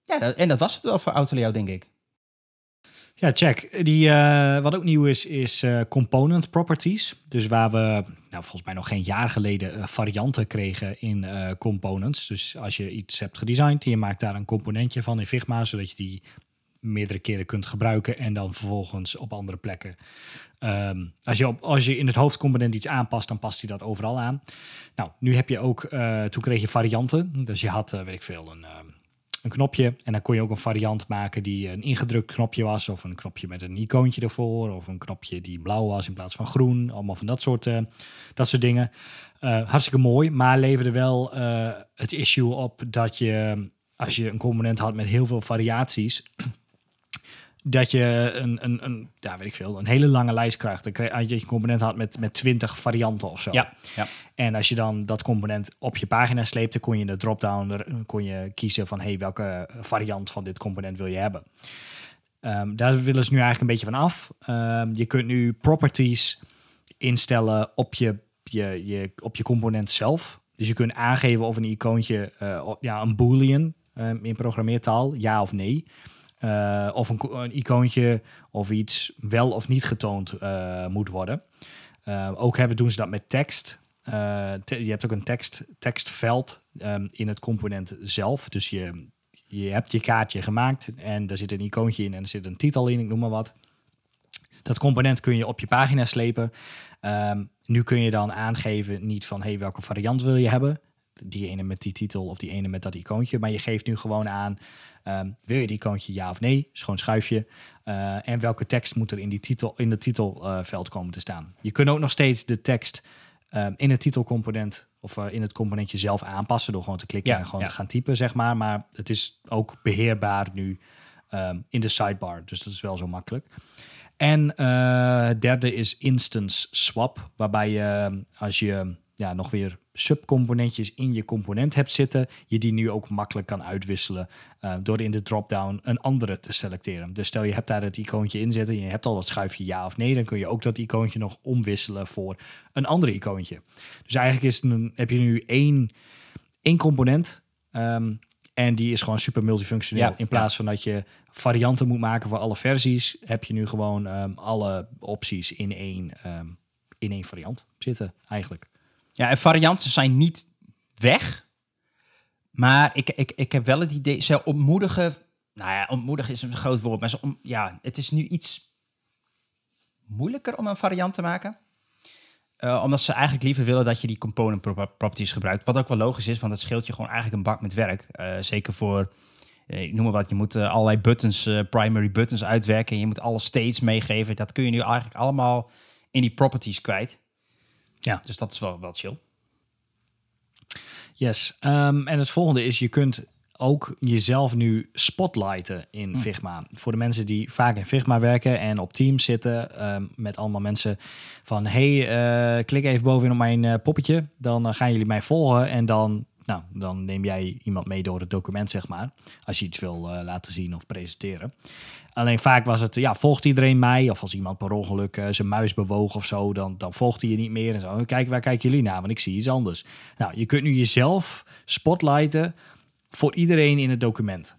ja, dat- en dat was het wel voor Autolayout, denk ik. Ja, check. Die, eh, wat ook nieuw is, is eh, component properties. Dus waar we, nou, volgens mij nog geen jaar geleden, eh, varianten kregen in components. Dus als je iets hebt gedesigned je maakt daar een componentje van in Figma, zodat je die meerdere keren kunt gebruiken en dan vervolgens op andere plekken. Ehm, als, je op, als je in het hoofdcomponent iets aanpast, dan past hij dat overal aan. Nou, nu heb je ook, toen kreeg je varianten. Dus je had, weet ik veel, een, een knopje. En dan kon je ook een variant maken die een ingedrukt knopje was. Of een knopje met een icoontje ervoor. Of een knopje die blauw was in plaats van groen. Allemaal van dat soort, eh, dat soort dingen. Eh, hartstikke mooi, maar leverde wel eh, het issue op dat je, als je een component had met heel veel variaties, dat je een, een, een, ja, weet ik veel, een hele lange lijst krijgt. Dan krijg als je een component had met, met 20 varianten of zo. Ja, ja. En als je dan dat component op je pagina sleepte, kon je in de drop-down kon je kiezen van hey, welke variant van dit component wil je hebben. Ehm, daar willen ze nu eigenlijk een beetje van af. Ehm, je kunt nu properties instellen op je, je, je, op je component zelf. Dus je kunt aangeven of een icoontje, eh, ja, een boolean ehm, in programmeertaal, ja of nee. Eh, of een, een icoontje of iets wel of niet getoond eh, moet worden. Eh, ook hebben, doen ze dat met tekst. Te- je hebt ook een tekst, tekstveld ehm, in het component zelf. Dus je, je hebt je kaartje gemaakt en er zit een icoontje in en er zit een titel in, ik noem maar wat. Dat component kun je op je pagina slepen. Ehm, nu kun je dan aangeven niet van hey, welke variant wil je hebben. Die ene met die titel of die ene met dat icoontje. Maar je geeft nu gewoon aan, ehm, wil je die icoontje ja of nee? Is gewoon schuifje. Eh, en welke tekst moet er in, die titel, in het titelveld komen te staan? Je kunt ook nog steeds de tekst ehm, in het titelcomponent of eh, in het componentje zelf aanpassen door gewoon te klikken Ja, en gewoon ja. te gaan typen, zeg maar. Maar het is ook beheerbaar nu ehm, in de sidebar. Dus dat is wel zo makkelijk. En eh, derde is instance swap, waarbij je als je ja, nog weer subcomponentjes in je component hebt zitten, je die nu ook makkelijk kan uitwisselen uh, door in de dropdown een andere te selecteren. Dus stel je hebt daar het icoontje in zitten, je hebt al dat schuifje ja of nee, dan kun je ook dat icoontje nog omwisselen voor een ander icoontje. Dus eigenlijk is een, heb je nu één, één component um, en die is gewoon super multifunctioneel. in plaats van dat je varianten moet maken voor alle versies, heb je nu gewoon um, alle opties in één, um, in één variant zitten eigenlijk. Ja, en varianten zijn niet weg. Maar ik, ik, ik heb wel het idee, ze ontmoedigen. Nou ja, ontmoedigen is een groot woord. Maar ze om, ja, het is nu iets moeilijker om een variant te maken. Uh, omdat ze eigenlijk liever willen dat je die component properties gebruikt. Wat ook wel logisch is, want het scheelt je gewoon eigenlijk een bak met werk. Uh, zeker voor, uh, noem maar wat, je moet allerlei buttons, primary buttons uitwerken. En je moet alle states meegeven. Dat kun je nu eigenlijk allemaal in die properties kwijt. Ja. Dus dat is wel, wel chill. Yes. Um, en het volgende is, je kunt ook jezelf nu spotlighten in hm. Figma. Voor de mensen die vaak in Figma werken en op Teams zitten um, met allemaal mensen van hey, uh, klik even bovenin op mijn uh, poppetje, dan uh, gaan jullie mij volgen en dan, nou, dan neem jij iemand mee door het document, zeg maar, als je iets wil laten zien of presenteren. Alleen vaak was het, ja, volgt iedereen mij? Of als iemand per ongeluk uh, zijn muis bewoog of zo, dan, dan volgt hij je niet meer. En zo, kijk, waar kijken jullie naar? Want ik zie iets anders. Nou, je kunt nu jezelf spotlighten voor iedereen in het document.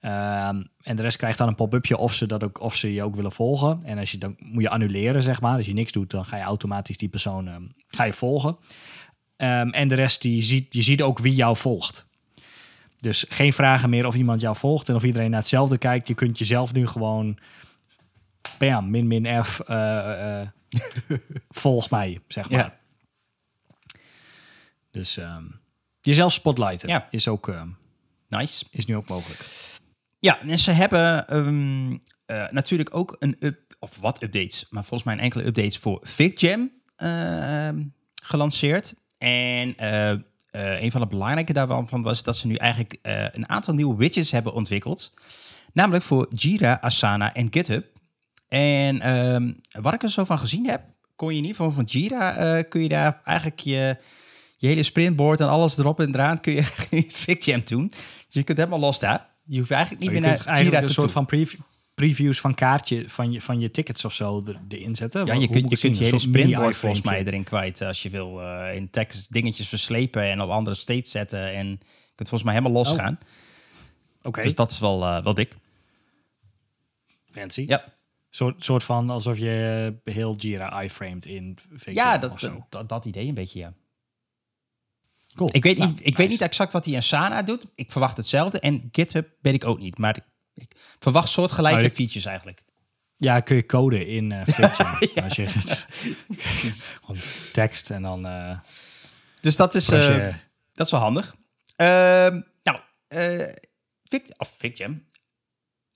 Um, en de rest krijgt dan een pop-upje of ze, dat ook, of ze je ook willen volgen. En als je dan moet je annuleren, zeg maar. Als je niks doet, dan ga je automatisch die persoon um, ga je volgen. Um, en de rest, die ziet, je ziet ook wie jou volgt. Dus geen vragen meer of iemand jou volgt en of iedereen naar hetzelfde kijkt. Je kunt jezelf nu gewoon, bam, min min F, uh, uh, volg mij, zeg maar. Ja. Dus um, jezelf spotlighten ja. is ook uh, nice. Is nu ook mogelijk. Ja, en ze hebben um, natuurlijk ook een up, of wat updates, maar volgens mij een enkele updates voor FigJam gelanceerd. En uh, een van de belangrijke daarvan was dat ze nu eigenlijk uh, een aantal nieuwe widgets hebben ontwikkeld. Namelijk voor Jira, Asana en GitHub. En um, wat ik er zo van gezien heb, kon je in ieder geval van Jira, uh, kun je daar eigenlijk je, je hele sprintboard en alles erop en eraan kun je FigJam doen. Dus je kunt helemaal los daar. Je hoeft eigenlijk niet meer naar Jira te een soort van preview previews van kaartje van je, van je tickets of zo erin zetten. Ja, je kunt je, kunt je hele sprintboard volgens mij erin kwijt als je wil uh, in tekst dingetjes verslepen en op andere states zetten en je kunt volgens mij helemaal losgaan. Oh. Oké. Dus dat is wel, uh, wel dik. Fancy. Ja. Soort, soort van alsof je heel Jira iframed in VXL Ja, dat, dat, dat, idee een beetje, ja. Cool. Ik, weet, nou, niet, ik weet niet exact wat hij in Sana doet. Ik verwacht hetzelfde. En GitHub weet ik ook niet. Maar ik verwacht soortgelijke oh, features eigenlijk. Ja, kun je code in uh, ja. Als je het, tekst en dan... Uh, dus dat is, uh, dat is wel handig. Uh, nou, Vic, of Vicjam.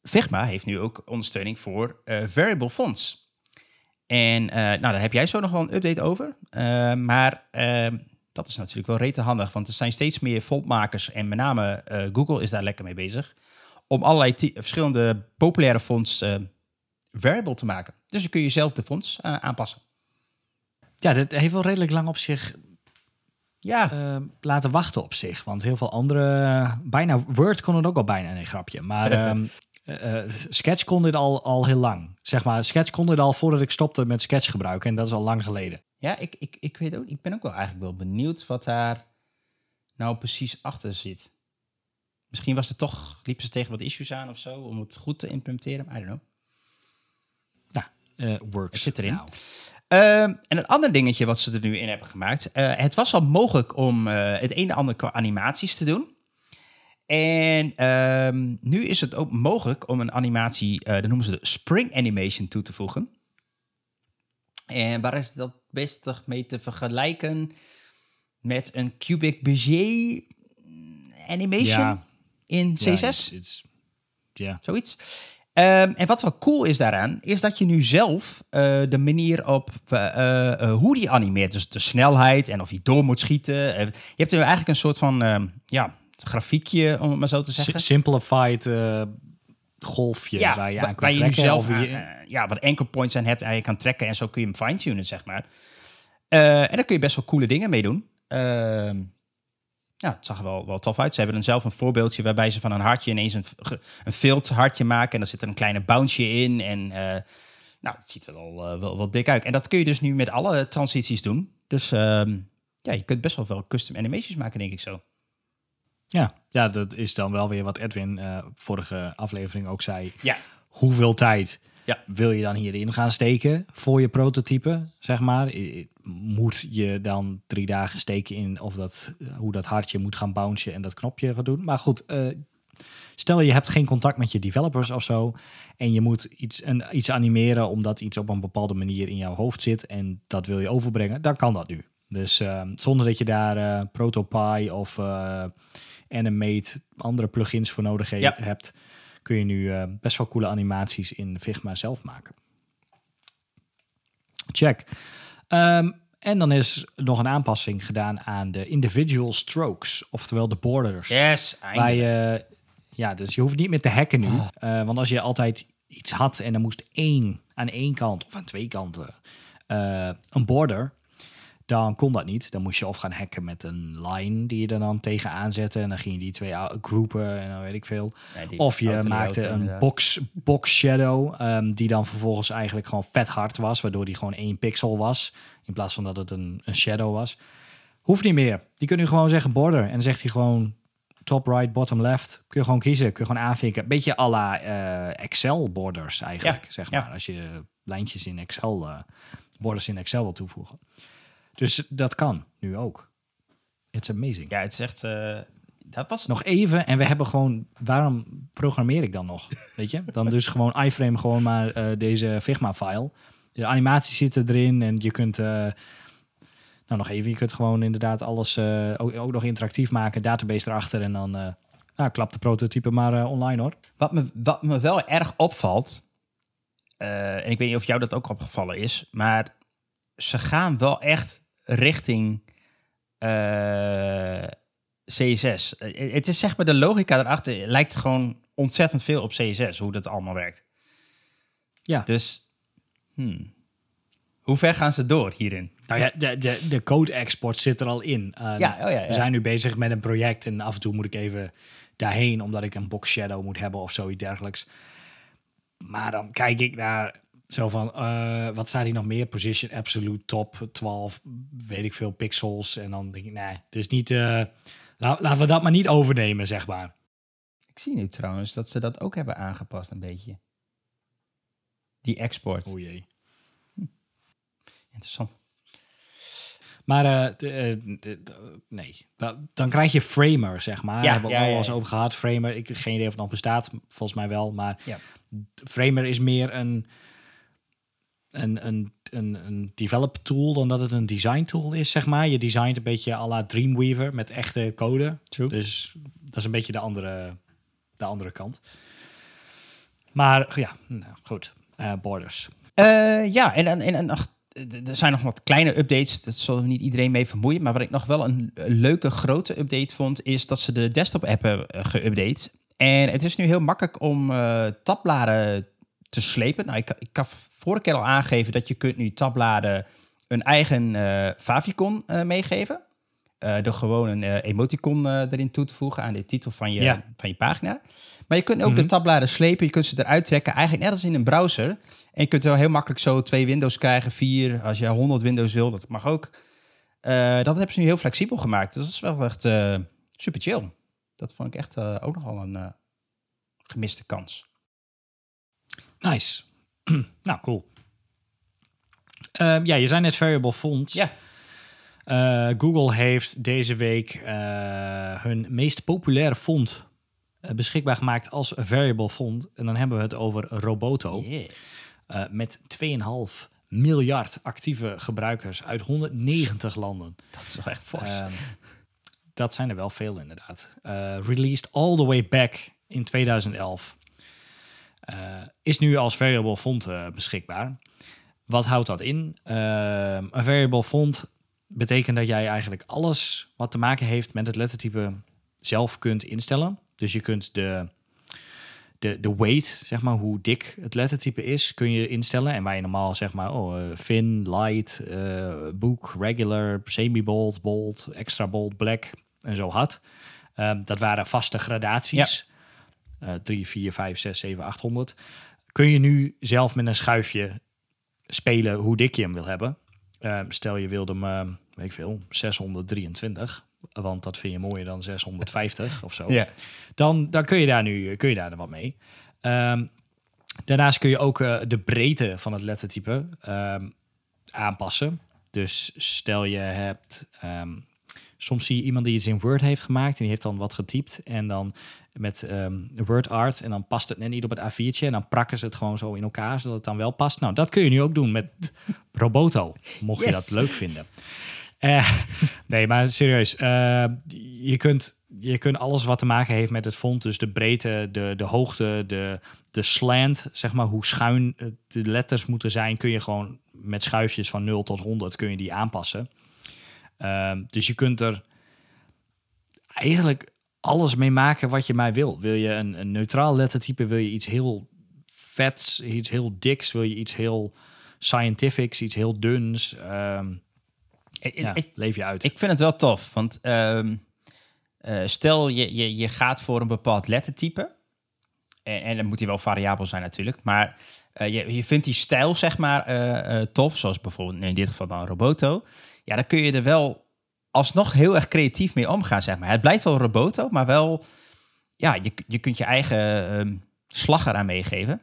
Figma heeft nu ook ondersteuning voor variable fonts. En nou, daar heb jij zo nog wel een update over. maar ehm, dat is natuurlijk wel rete handig, want er zijn steeds meer fontmakers en met name Google is daar lekker mee bezig om allerlei verschillende populaire fonts uh, variable te maken. Dus dan kun je zelf de fonts uh, aanpassen. Ja, dat heeft wel redelijk lang op zich ja. Uh, laten wachten op zich. Want heel veel andere, bijna Word kon het ook al bijna, een grapje. Maar um, Sketch kon dit al, al heel lang. Zeg maar, Sketch kon dit al voordat ik stopte met Sketch gebruiken. En dat is al lang geleden. Ja, ik, ik, ik weet ook, ik ben ook wel eigenlijk wel benieuwd wat daar nou precies achter zit. Misschien was het toch, liepen ze tegen wat issues aan of zo, om het goed te implementeren. I don't know. Nou, uh, works. Het zit erin. Nou. Uh, en een ander dingetje wat ze er nu in hebben gemaakt. Uh, het was al mogelijk om uh, het een en ander qua animaties te doen. En ehm, nu is het ook mogelijk om een animatie, dat noemen ze de Spring Animation, toe te voegen. En waar is dat best mee te vergelijken met een Cubic Budget animation? Ja in C6. Ja, Zoiets. Um, en wat wel cool is daaraan, is dat je nu zelf uh, de manier op uh, uh, hoe die animeert, dus de snelheid en of hij door moet schieten. je hebt nu eigenlijk een soort van ehm, ja, grafiekje, om het maar zo te zeggen. S simplified golfje ja, waar je aan kan trekken. Je zelf, je... ja, wat anchor points aan hebt en je kan trekken en zo kun je hem fine-tunen, zeg maar. en daar kun je best wel coole dingen mee doen. Ehm ja, het zag er wel, wel tof uit. Ze hebben dan zelf een voorbeeldje waarbij ze van een hartje ineens een, een field hartje maken. En dan zit er een kleine bounce in. En eh, nou, het ziet er wel, eh, wel, wel dik uit. En dat kun je dus nu met alle transities doen. Dus ehm, ja, je kunt best wel veel custom animations maken, denk ik zo. Ja, ja, dat is dan wel weer wat Edwin eh, vorige aflevering ook zei. Ja. Hoeveel tijd Ja. wil je dan hierin gaan steken voor je prototype, zeg maar? Moet je dan drie dagen steken in of dat, hoe dat hartje moet gaan bouncen en dat knopje gaat doen? Maar goed, eh, stel je hebt geen contact met je developers of zo en je moet iets, een, iets animeren omdat iets op een bepaalde manier in jouw hoofd zit en dat wil je overbrengen, dan kan dat nu. Dus eh, zonder dat je daar eh ProtoPie of Animate, andere plugins voor nodig he- Ja. hebt, kun je nu eh, best wel coole animaties in Figma zelf maken. Check. Ehm, en dan is nog een aanpassing gedaan aan de individual strokes, oftewel de borders. Yes, Waar je, ja, dus je hoeft niet meer te hacken nu. Eh, want als je altijd iets had en er moest één aan één kant of aan twee kanten eh, een border, dan kon dat niet. Dan moest je of gaan hacken met een line die je er dan tegenaan zette. En dan ging je die twee groepen en dan weet ik veel. Of je maakte een box, box shadow, ehm, die dan vervolgens eigenlijk gewoon vet hard was, waardoor die gewoon één pixel was, in plaats van dat het een, een shadow was. Hoeft niet meer. Die kun je gewoon zeggen border. En dan zegt hij gewoon top right, bottom left. Kun je gewoon kiezen, kun je gewoon aanvinken. Beetje à la eh, Excel borders eigenlijk, Ja, zeg ja. maar. Als je lijntjes in Excel, eh, borders in Excel wil toevoegen. Dus dat kan nu ook. It's amazing. Ja, het is echt... eh, dat was Nog even en we hebben gewoon, waarom programmeer ik dan nog? Weet je? Dan dus gewoon iframe gewoon maar eh, deze Figma-file. De animaties zitten erin en je kunt, eh, nou nog even, je kunt gewoon inderdaad alles ook, ook nog interactief maken, database erachter en dan nou, klap de prototype maar online hoor. Wat me, wat me wel erg opvalt, en ik weet niet of jou dat ook opgevallen is, maar ze gaan wel echt richting eh, CSS. Eh, het is zeg maar de logica erachter lijkt gewoon ontzettend veel op CSS, hoe dat allemaal werkt. Ja. Dus, hmm. hoe ver gaan ze door hierin? Nou ja, de, de, de code-export zit er al in. Eh, Ja, oh ja, ja. We zijn nu bezig met een project en af en toe moet ik even daarheen omdat ik een box shadow moet hebben of zoiets dergelijks. Maar dan kijk ik naar zo van, eh, wat staat hier nog meer? Position absolute top 12, weet ik veel, pixels. En dan denk ik, nee, dus niet, la- laten we dat maar niet overnemen, zeg maar. Ik zie nu trouwens dat ze dat ook hebben aangepast een beetje. Die export. O jee. Interessant. Maar eh, de- de- de- nee, Da- dan krijg je Framer, zeg maar. Ja, Daar hebben we ja, al ja, eens over gehad. Framer, ik heb geen idee of het nog bestaat. Volgens mij wel, maar Ja. Framer is meer een, een, een, een, een develop tool dan dat het een design tool is, zeg maar. Je designt een beetje à la Dreamweaver met echte code. True. Dus dat is een beetje de andere, de andere kant. Maar ja, nou, goed. Eh, borders. Eh, ja, en, en, en, en ach, er zijn nog wat kleine updates. Dat zullen we niet iedereen mee vermoeien. Maar wat ik nog wel een, leuke grote update vond, is dat ze de desktop-app hebben eh, geüpdate. En het is nu heel makkelijk om eh, tabbladen te slepen. Nou, ik, ik had vorige keer al aangegeven dat je kunt nu tabbladen een eigen eh favicon eh, meegeven. Eh door gewoon een emoticon erin toe te voegen aan de titel van je, Ja. van je pagina. Maar je kunt ook Mhm. de tabbladen slepen, je kunt ze eruit trekken, eigenlijk net als in een browser. En je kunt wel heel makkelijk zo twee Windows krijgen, vier. Als je 100 Windows wil, dat mag ook. Dat hebben ze nu heel flexibel gemaakt. Dus dat is wel echt super chill. Dat vond ik echt ook nogal een gemiste kans. Nice. nou, cool. Ehm, ja, je zei net variable fonts. Ja. Eh, Google heeft deze week eh, hun meest populaire font eh, beschikbaar gemaakt als variable font. En dan hebben we het over Roboto. Eh, met 2,5 miljard actieve gebruikers uit 190 landen. Dat is wel echt fors. Ehm, dat zijn er wel veel inderdaad. Released all the way back in 2011. Eh, is nu als variable font eh, beschikbaar. Wat houdt dat in? Ehm, een variable font betekent dat jij eigenlijk alles wat te maken heeft met het lettertype zelf kunt instellen. Dus je kunt de, de, de weight, zeg maar, hoe dik het lettertype is, kun je instellen. En waar je normaal, zeg maar, oh, uh, thin, light, uh, book, regular, semi-bold, bold, extra bold, black en zo had. Um, dat waren vaste gradaties. 3, 4, 5, 6, 7, 800. Kun je nu zelf met een schuifje spelen hoe dik je hem wil hebben. Uh, stel je wilde hem, uh, weet ik veel, 623 want dat vind je mooier dan 650 of zo. Ja. Dan, dan kun je daar nu kun je daar wat mee. Um, daarnaast kun je ook uh, de breedte van het lettertype um, aanpassen. Dus stel je hebt. Um, soms zie je iemand die iets in Word heeft gemaakt en die heeft dan wat getypt en dan met Word Art en dan past het net niet op het A4'tje en dan prakken ze het gewoon zo in elkaar zodat het dan wel past. Nou, dat kun je nu ook doen met Roboto, mocht yes. je dat leuk vinden. Uh, nee, maar serieus. Uh, je, kunt, je kunt alles wat te maken heeft met het font, dus de breedte, de, de hoogte, de, de slant, zeg maar hoe schuin de letters moeten zijn, kun je gewoon met schuifjes van 0 tot 100 kun je die aanpassen. Uh, dus je kunt er eigenlijk alles mee maken wat je maar wil. Wil je een, een neutraal lettertype, wil je iets heel vets, iets heel diks, wil je iets heel scientifics, iets heel duns. Um, ja, ik, leef je uit. Ik vind het wel tof, want um, uh, stel je, je, je gaat voor een bepaald lettertype. En, en dan moet hij wel variabel zijn natuurlijk. Maar uh, je, je vindt die stijl zeg maar uh, tof, zoals bijvoorbeeld in dit geval dan Roboto. Ja, dan kun je er wel alsnog heel erg creatief mee omgaan, zeg maar. Het blijft wel Roboto, maar wel... Ja, je, je kunt je eigen um, slag eraan meegeven.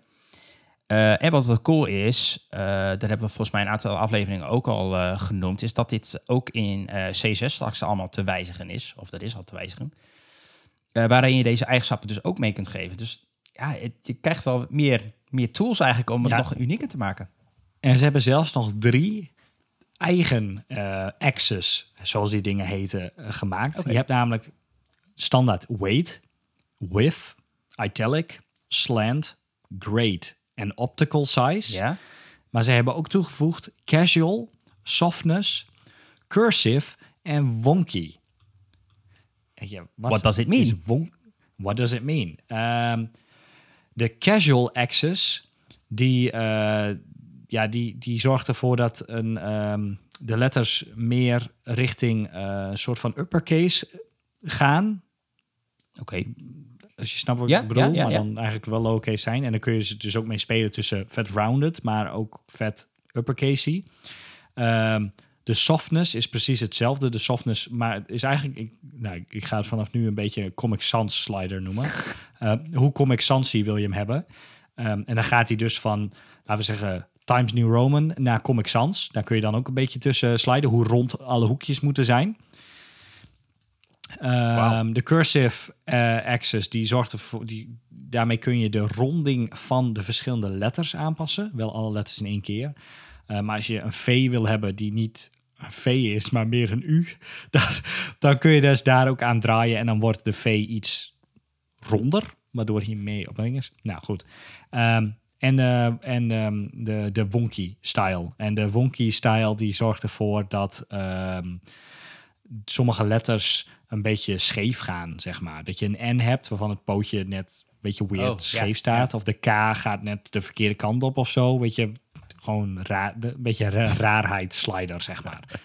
Uh, en wat wel cool is, uh, daar hebben we volgens mij een aantal afleveringen ook al uh, genoemd, is dat dit ook in C6 straks allemaal te wijzigen is. Of dat is al te wijzigen. waarin je deze eigenschappen dus ook mee kunt geven. Dus ja, het, je krijgt wel meer, meer tools eigenlijk om het ja. nog unieker te maken. En ze hebben zelfs nog drie eigen axes, zoals die dingen heten, gemaakt. Okay. Je hebt namelijk standaard weight, width, italic, slant, grade en optical size. Ja. Maar ze hebben ook toegevoegd casual, softness, cursive en wonky. Ja, what does it mean? Won what does it mean? Um, de casual axis, die, uh, ja, die, die zorgt ervoor dat een, um, de letters meer richting een uh, soort van uppercase gaan. Oké. Okay. Als je snapt wat ja, ik bedoel, ja, ja, maar dan eigenlijk wel lowercase zijn. En dan kun je ze dus ook mee spelen tussen vet rounded, maar ook vet uppercasey. Um, de softness is precies hetzelfde. De softness, maar het is eigenlijk... Ik, nou, ik ga het vanaf nu een beetje Comic Sans slider noemen. Uh, hoe Comic Sansy wil je hem hebben? Um, en dan gaat hij dus van, laten we zeggen... Times New Roman naar Comic Sans. Daar kun je dan ook een beetje tussen sliden. Hoe rond alle hoekjes moeten zijn. Um, wow. De cursive uh, access die zorgt ervoor, die, daarmee kun je de ronding van de verschillende letters aanpassen. Wel alle letters in één keer. Uh, maar als je een V wil hebben die niet een V is, maar meer een U, dan, dan kun je dus daar ook aan draaien en dan wordt de V iets ronder, waardoor hij mee op is. Nou goed. Um, en uh, en um, de, de wonky style. En de wonky style die zorgt ervoor dat um, sommige letters een beetje scheef gaan, zeg maar. Dat je een N hebt waarvan het pootje net een beetje weird oh, scheef ja, staat. Ja. Of de K gaat net de verkeerde kant op of zo. Weet je, gewoon raar, een beetje ra raarheid slider, zeg maar.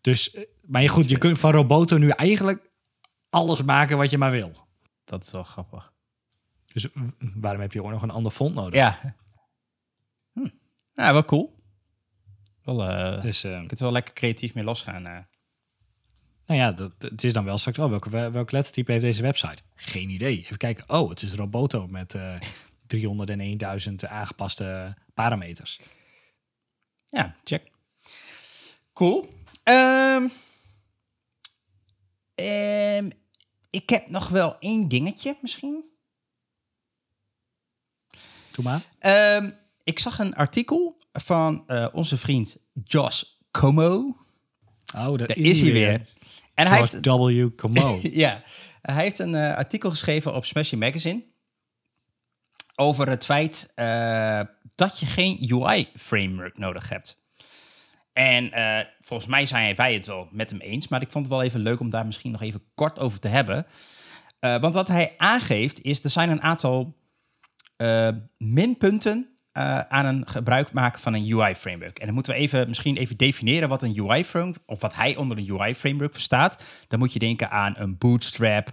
Dus, eh, maar je, goed, je kunt van Roboto nu eigenlijk alles maken wat je maar wil. Dat is wel grappig. Dus waarom heb je ook nog een ander font nodig? Ja. Hm. Ja, wel cool. Wel, uh, dus, uh, je kunt wel lekker creatief mee losgaan. Uh. Nou ja, dat, het is dan wel straks, oh, welke, welk lettertype heeft deze website? Geen idee. Even kijken. Oh, het is Roboto met uh, 301.000 aangepaste parameters. Ja, check. Cool. Um, um, ik heb nog wel één dingetje misschien. Doe maar. Um, ik zag een artikel van uh, onze vriend Josh Como. Oh, daar is, is hij weer. weer. En hij heeft, W. Como. ja, hij heeft een uh, artikel geschreven op Smashing Magazine over het feit uh, dat je geen UI-framework nodig hebt. En uh, volgens mij zijn wij het wel met hem eens, maar ik vond het wel even leuk om daar misschien nog even kort over te hebben. want wat hij aangeeft is, er zijn een aantal eh, minpunten eh, aan een gebruik maken van een UI-framework. En dan moeten we even, misschien even definiëren wat een UI-framework, of wat hij onder een UI-framework verstaat. Dan moet je denken aan een Bootstrap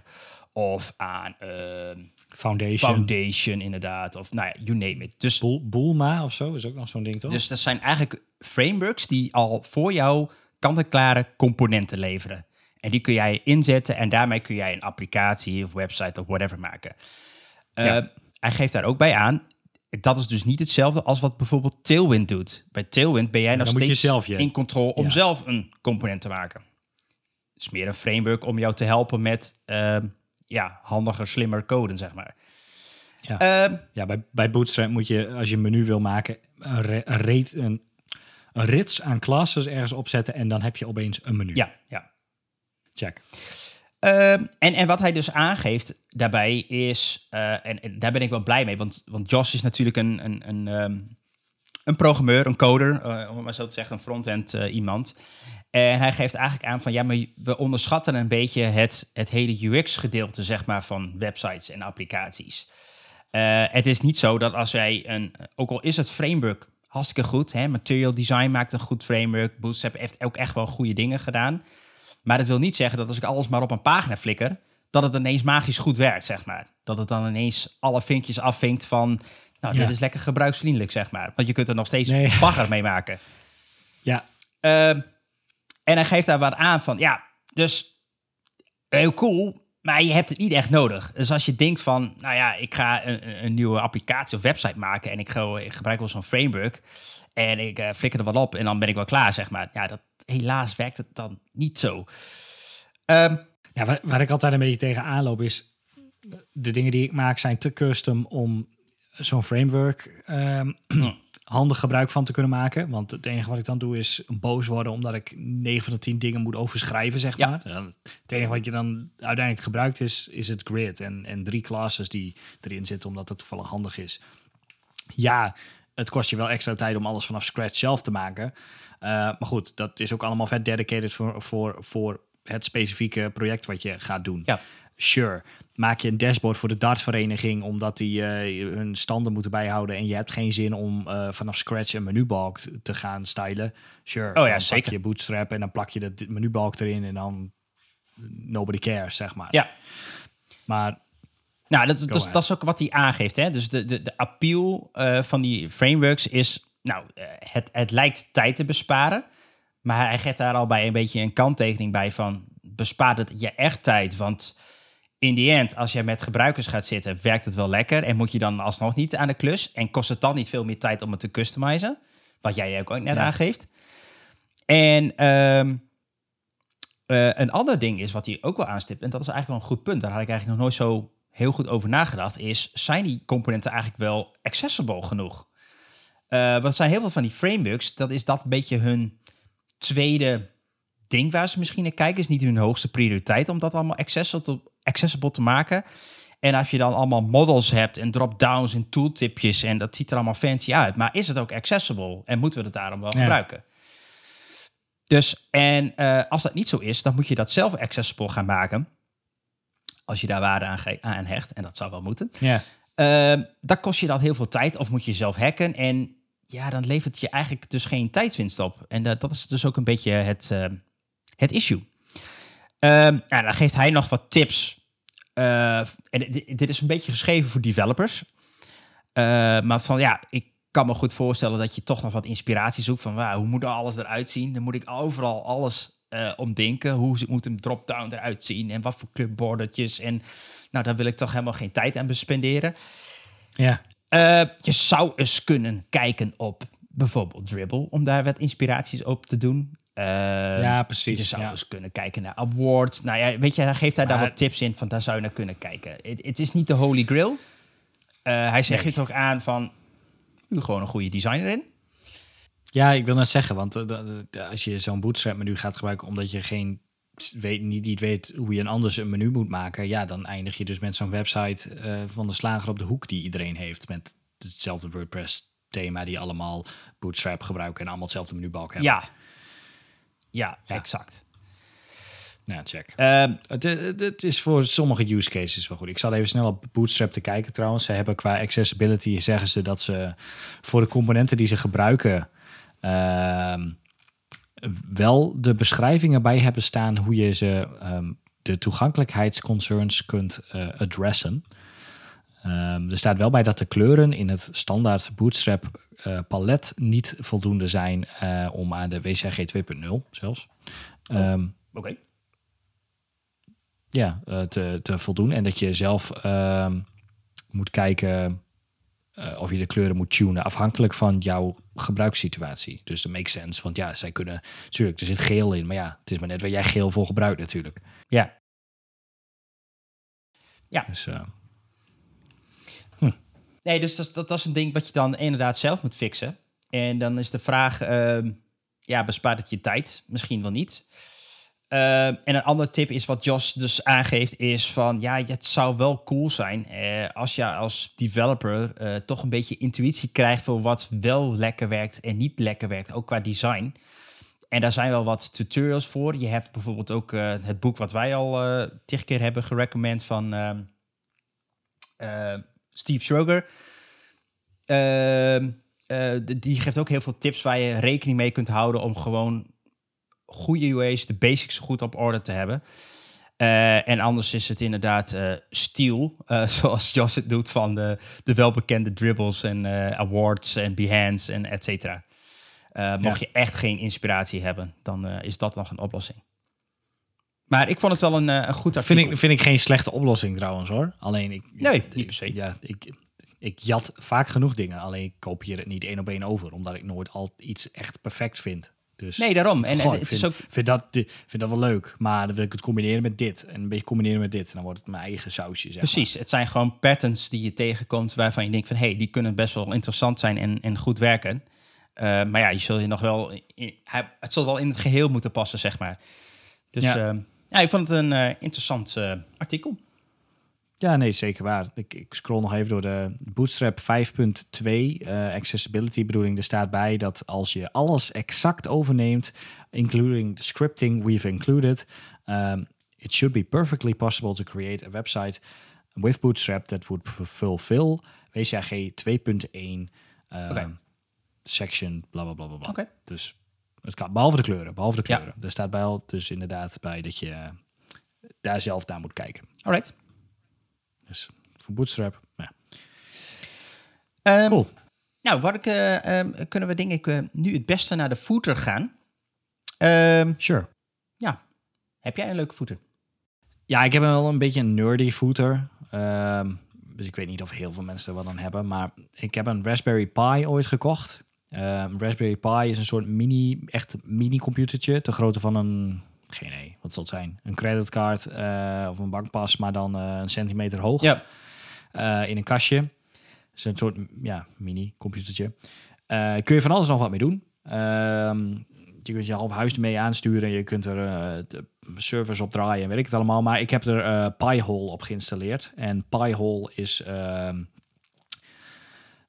of aan ehm, Foundation. Foundation, inderdaad. Of nou ja, you name it. Dus, Boel- Boelma of zo is ook nog zo'n ding, toch? dus dat zijn eigenlijk frameworks die al voor jou kant-en-klare componenten leveren. En die kun jij inzetten en daarmee kun jij een applicatie of website of whatever maken. Eh, Ja. Hij geeft daar ook bij aan, dat is dus niet hetzelfde als wat bijvoorbeeld Tailwind doet. Bij Tailwind ben jij nog steeds zelf in controle om Ja. zelf een component te maken. Het is meer een framework om jou te helpen met ehm, ja, handiger, slimmer coden, zeg maar. Ja. Ehm, Ja, bij, bij Bootstrap moet je, als je een menu wil maken, een, re- een, reet- een, een rits aan classes ergens opzetten en dan heb je opeens een menu. ja, ja. Check. Ehm, en, en wat hij dus aangeeft daarbij is, eh, en, daar ben ik wel blij mee, want, want Josh is natuurlijk een, een, een, ehm, een programmeur, een coder, eh, om het maar zo te zeggen, een front-end eh, iemand. En hij geeft eigenlijk aan van, ja, maar we onderschatten een beetje het, het hele UX-gedeelte, zeg maar, van websites en applicaties. Het is niet zo dat als wij een, ook al is het framework hartstikke goed, hè, Material Design maakt een goed framework, Bootstrap heeft ook echt wel goede dingen gedaan. Maar dat wil niet zeggen dat als ik alles maar op een pagina flikker, dat het ineens magisch goed werkt, zeg maar. Dat het dan ineens alle vinkjes afvinkt van, nou, Ja. dit is lekker gebruiksvriendelijk, zeg maar. Want je kunt er nog steeds Nee. bagger mee maken. Ja, Ehm, en hij geeft daar wat aan van, ja, dus heel cool, maar je hebt het niet echt nodig. Dus als je denkt van, nou ja, ik ga een, een- een nieuwe applicatie of website maken en ik, ga, ik gebruik wel zo'n framework en ik eh flikker er wat op en dan ben ik wel klaar, zeg maar. Ja, dat, helaas werkt het dan niet zo. Ehm, ja waar, waar ik altijd een beetje tegen aanloop is, de dingen die ik maak zijn te custom om zo'n framework ehm, handig gebruik van te kunnen maken. Want het enige wat ik dan doe is boos worden omdat ik 9 van de 10 dingen moet overschrijven, zeg Ja. maar. Het enige wat je dan uiteindelijk gebruikt is, is het grid en, en drie classes die erin zitten omdat het toevallig handig is. Ja, het kost je wel extra tijd om alles vanaf scratch zelf te maken. Eh, maar goed, dat is ook allemaal vet dedicated voor, voor, voor het specifieke project wat je gaat doen. Ja. Sure. Maak je een dashboard voor de dartvereniging omdat die eh, hun standen moeten bijhouden en je hebt geen zin om eh, vanaf scratch een menubalk te gaan stylen. Sure. Oh ja, dan zeker. Pak je bootstrap en dan plak je dat menubalk erin en dan nobody cares, zeg maar. ja, Maar nou, dat, dat, is- ahead. dat is ook wat hij aangeeft. Hè? Dus de, de, de appeal eh, van die frameworks is, nou, eh, het, het lijkt tijd te besparen. Maar hij geeft daar al bij een beetje een kanttekening bij van, bespaart het je echt tijd? Want in die end, als je met gebruikers gaat zitten, werkt het wel lekker. En moet je dan alsnog niet aan de klus. En kost het dan niet veel meer tijd om het te customizen? Wat jij ook net Ja. aangeeft. En ehm, eh, een ander ding is wat hij ook wel aanstipt, en dat is eigenlijk wel een goed punt, daar had ik eigenlijk nog nooit zo heel goed over nagedacht, is zijn die componenten eigenlijk wel accessible genoeg? Eh, want er zijn heel veel van die frameworks, dat is dat een beetje hun tweede ding waar ze misschien naar kijken, is niet hun hoogste prioriteit om dat allemaal accessible te, maken. En als je dan allemaal models hebt en drop-downs en tooltipjes en dat ziet er allemaal fancy uit, maar is het ook accessible en moeten we het daarom wel Ja. gebruiken? Dus, en eh, als dat niet zo is, dan moet je dat zelf accessible gaan maken. Als je daar waarde aan, aan hecht, en dat zou wel moeten. ja, Ehm dan kost je dat heel veel tijd of moet je zelf hacken. En ja, dan levert je eigenlijk dus geen tijdswinst op. En dat dat is dus ook een beetje het, ehm, het issue. Nou, dan geeft hij nog wat tips. Eh, en dit, dit is een beetje geschreven voor developers. Maar van ja, ik kan me goed voorstellen dat je toch nog wat inspiratie zoekt. Van wauw, hoe moet alles eruit zien? Dan moet ik overal alles eh omdenken. Hoe moet een drop-down eruit zien? En wat voor clubbordertjes? En nou, daar wil ik toch helemaal geen tijd aan bespenderen. ja. Eh, je zou eens kunnen kijken op bijvoorbeeld Dribble, om daar wat inspiraties op te doen. Eh, ja, precies. Je zou ja. eens kunnen kijken naar awards. Nou ja, weet je, hij geeft hij daar Maar- wat tips in van daar zou je naar kunnen kijken. Het, is niet de holy grail. Hij zegt Nee. het ook aan van, gewoon een goede designer in. Ja, ik wil net zeggen, want eh, als je zo'n bootstrap menu gaat gebruiken omdat je geen weet, niet, niet weet hoe je een anders een menu moet maken, ja, dan eindig je dus met zo'n website eh, van de slager op de hoek die iedereen heeft met hetzelfde WordPress thema die allemaal bootstrap gebruiken en allemaal hetzelfde menubalk hebben. Ja. ja, Ja. exact. Ja, check. Ehm, Het, het, het is voor sommige use cases wel goed. Ik zal even snel op Bootstrap te kijken trouwens. Ze hebben qua accessibility, zeggen ze dat ze voor de componenten die ze gebruiken... ehm, wel de beschrijvingen bij hebben staan hoe je ze ehm, de toegankelijkheidsconcerns kunt eh, adressen. Ehm, er staat wel bij dat de kleuren in het standaard Bootstrap eh, palet niet voldoende zijn eh, om aan de WCG 2.0 zelfs. Ehm, Oké. ja, te, te voldoen. En dat je zelf moet kijken eh, of je de kleuren moet tunen afhankelijk van jouw gebruikssituatie. Dus dat makes sense. Want ja, zij kunnen... Natuurlijk, er zit geel in. Maar ja, het is maar net waar jij geel voor gebruikt natuurlijk. Ja. Dus eh, Nee, dus dat, is- dat, dat is een ding wat je dan inderdaad zelf moet fixen. En dan is de vraag, ehm, ja, bespaart het je tijd? Misschien wel niet. Ehm, en een andere tip is wat Jos dus aangeeft, is van, ja, het zou wel cool zijn eh, als je als developer eh, toch een beetje intuïtie krijgt voor wat wel lekker werkt en niet lekker werkt, ook qua design. En daar zijn wel wat tutorials voor. Je hebt bijvoorbeeld ook eh, het boek wat wij al tig keer hebben gerecommend van ehm, eh, Steve Schroger. Ehm, die geeft ook heel veel tips waar je rekening mee kunt houden om gewoon goede UA's, de basics goed op orde te hebben. Eh, en anders is het inderdaad eh Steel, eh, zoals Jos het doet van de, de welbekende dribbles en awards en Behance en et cetera. Mocht je echt geen inspiratie hebben, dan is dat nog een oplossing. Maar ik vond het wel een, een goed artikel. vind, ik, vind ik geen slechte oplossing trouwens hoor. Alleen ik... Nee, niet per se. Ja, ik, ik jat vaak genoeg dingen. Alleen ik kopieer het niet één op één over. Omdat ik nooit al iets echt perfect vind. Dus Nee, daarom. En, Goh, ik vind, ook vind, dat, vind dat wel leuk. Maar dan wil ik het combineren met dit. En een beetje combineren met dit. En dan wordt het mijn eigen sausje. Zeg Precies, het zijn gewoon patterns die je tegenkomt waarvan je denkt van hé, hey, die kunnen best wel interessant zijn en, en goed werken. Eh, maar ja, je zul je nog wel, in, het zal wel in het geheel moeten passen, zeg maar. Dus Ja. ja, ja ik vond het een eh, interessant eh, artikel. Ja, nee, zeker waar. Ik, ik scroll nog even door de Bootstrap 5.2 eh, accessibility bedoeling. Er staat bij dat als je alles exact overneemt, including the scripting we've included, um, it should be perfectly possible to create a website with Bootstrap that would fulfill WCAG 2.1 um, Oké. section bla bla bla bla. Dus het kan, behalve de kleuren, behalve de Ja. kleuren. Er staat bij al dus inderdaad bij dat je daar zelf naar moet kijken. Alright. Dus voor Bootstrap, ja. Ehm, Cool. Nou, wat ik, eh, ehm, kunnen we denk ik eh, nu het beste naar de footer gaan. Ehm, Sure. ja, heb jij een leuke footer? Ja, ik heb wel een beetje een nerdy footer. Ehm, dus ik weet niet of heel veel mensen er wat aan hebben. Maar ik heb een Raspberry Pi ooit gekocht. Raspberry Pi is een soort mini, echt mini computertje. Te grootte van een, geen idee, wat zal het zijn? Een creditcard eh, of een bankpas, maar dan eh, een centimeter hoog. Ja. eh, in een kastje. Het is een soort ja, mini computertje. Eh, kun je van alles nog wat mee doen. Ehm, je kunt je half huis ermee aansturen. Je kunt er de servers op draaien en weet ik het allemaal. Maar ik heb er Pi-hole op geïnstalleerd. En Pi-hole is ehm,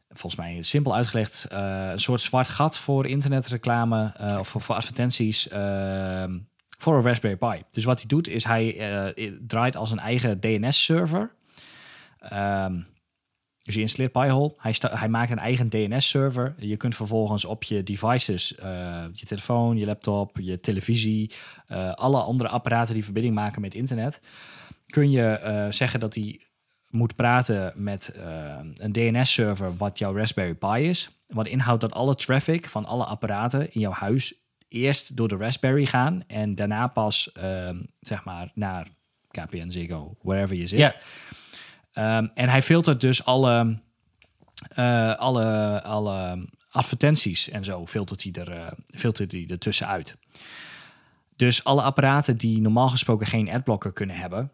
volgens mij simpel uitgelegd een soort zwart gat voor internetreclame of voor, voor advertenties ehm, voor een Raspberry Pi. Dus wat hij doet is hij eh, draait als een eigen DNS-server. Ehm, dus je installeert Pi-hole. Hij, hij maakt een eigen DNS-server. Je kunt vervolgens op je devices, eh, je telefoon, je laptop, je televisie, eh, alle andere apparaten die verbinding maken met internet, kun je zeggen dat hij moet praten met een DNS-server wat jouw Raspberry Pi is. Wat inhoudt dat alle traffic van alle apparaten in jouw huis eerst door de Raspberry gaan en daarna pas ehm, zeg maar naar KPN, Ziggo, wherever je zit. Ehm, en hij filtert dus alle, eh, alle, alle advertenties en zo filtert hij er, eh, filtert hij er tussenuit. Dus alle apparaten die normaal gesproken geen adblocker kunnen hebben,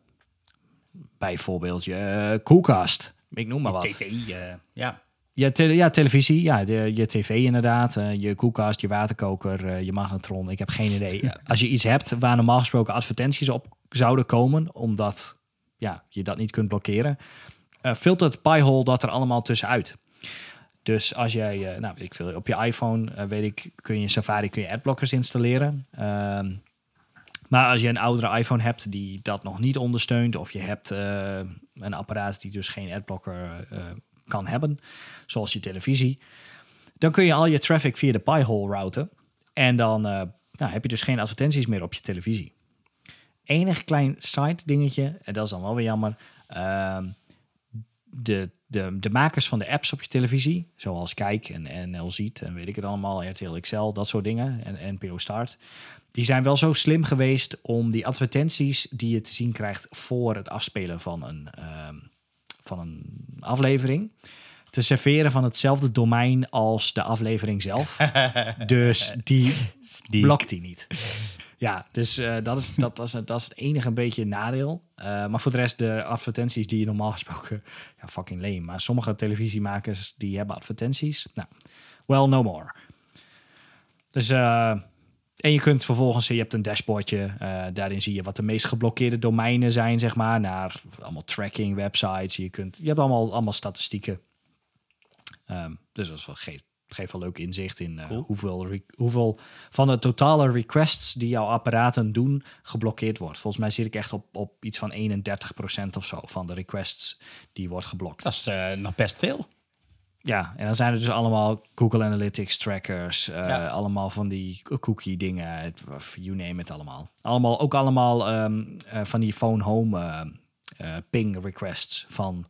bijvoorbeeld je eh, koelkast, ik noem maar wat. TV, eh, ja. Ja, ja televisie, ja, de, je tv inderdaad, eh, je koelkast, je waterkoker, eh, je magnetron. Ik heb geen idee. Als je iets hebt waar normaal gesproken advertenties op zouden komen, omdat ja, je dat niet kunt blokkeren, eh, filtert Pi-hole dat er allemaal tussenuit. Dus als jij, nou weet ik veel, op je iPhone weet ik, kun je in Safari kun je adblockers installeren. Ehm, Maar als je een oudere iPhone hebt die dat nog niet ondersteunt, of je hebt een apparaat die dus geen adblocker kan hebben, zoals je televisie, dan kun je al je traffic via de Pi-hole routen. En dan eh, nou, heb je dus geen advertenties meer op je televisie. Enig klein side dingetje, en dat is dan wel weer jammer. ehm, de, de, de makers van de apps op je televisie, zoals Kijk en NL Ziet en weet ik het allemaal, RTL XL, dat soort dingen, en NPO Start, die zijn wel zo slim geweest om die advertenties die je te zien krijgt voor het afspelen van een, ehm, van een aflevering, te serveren van hetzelfde domein als de aflevering zelf. dus die blokt die niet. Ja, dus eh, dat, is, dat, was, dat is het enige een beetje nadeel. Eh, maar voor de rest, de advertenties die je normaal gesproken... Ja, fucking lame. Maar sommige televisiemakers die hebben advertenties. Nou, well, no more. Dus... eh, en je kunt vervolgens, je hebt een dashboardje, eh, daarin zie je wat de meest geblokkeerde domeinen zijn, zeg maar, naar allemaal tracking websites. Je, kunt, je hebt allemaal, allemaal statistieken. Ehm, dus dat is wel, geeft, geeft wel leuk inzicht in eh, Cool. hoeveel, hoeveel van de totale requests die jouw apparaten doen, geblokkeerd wordt. Volgens mij zit ik echt op, op iets van 31% of zo van de requests die wordt geblokt. Dat is eh, nog best veel. Ja, en dan zijn er dus allemaal Google Analytics trackers, eh, Ja. allemaal van die cookie dingen, you name it allemaal. Allemaal, ook allemaal ehm, eh, van die phone home eh, ping requests van,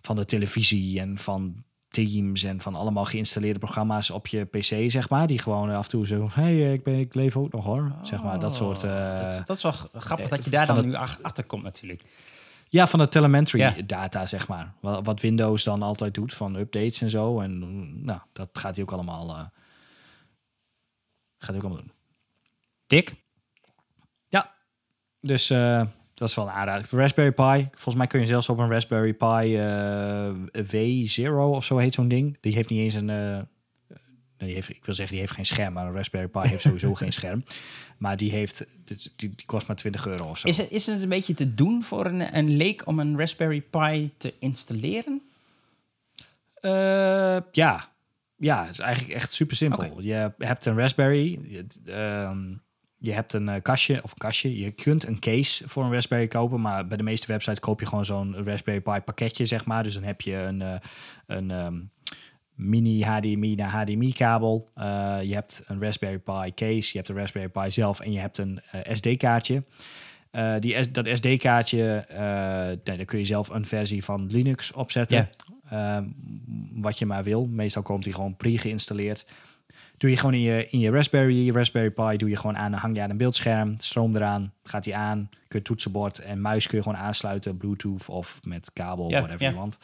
van de televisie en van Teams en van allemaal geïnstalleerde programma's op je PC, zeg maar. Die gewoon af en toe zo, hey, ik, ben, ik leef ook nog hoor. zeg maar, dat soort... eh, dat, is- dat is wel grappig dat je daar dan het- nu ach- achter komt natuurlijk. Ja, van de telemetry Ja. data, zeg maar. Wat, wat Windows dan altijd doet van updates en zo. En mm, nou, dat gaat hij ook allemaal, eh, gaat hij ook allemaal doen. Dik? Ja, dus eh, dat is wel een aanrader. Raspberry Pi, volgens mij kun je zelfs op een Raspberry Pi eh, V0 of zo heet zo'n ding. Die heeft niet eens een... nee, die heeft, ik wil zeggen, die heeft geen scherm, maar een Raspberry Pi heeft sowieso geen scherm. Maar die heeft, die, die kost maar 20 euro of zo. Is het, is het een beetje te doen voor een, een leek om een Raspberry Pi te installeren? Eh, ja. Ja, het is eigenlijk echt super simpel. Je hebt een Raspberry. Je, ehm, je hebt een eh, kastje of een kastje. Je kunt een case voor een Raspberry kopen, maar bij de meeste websites koop je gewoon zo'n Raspberry Pi pakketje, zeg maar. Dus dan heb je een, eh, een ehm, mini HDMI naar HDMI kabel. Eh, je hebt een Raspberry Pi case. Je hebt een Raspberry Pi zelf en je hebt een eh, SD-kaartje. Eh, die, dat SD-kaartje, eh, nee, daar kun je zelf een versie van Linux opzetten. Ehm, wat je maar wil. Meestal komt die gewoon pre-geïnstalleerd. Doe je gewoon in je, in je Raspberry, je Raspberry Pi, doe je gewoon aan, hang je aan een beeldscherm, stroom eraan, gaat die aan, kun je toetsenbord en muis kun je gewoon aansluiten, Bluetooth of met kabel, whatever je want.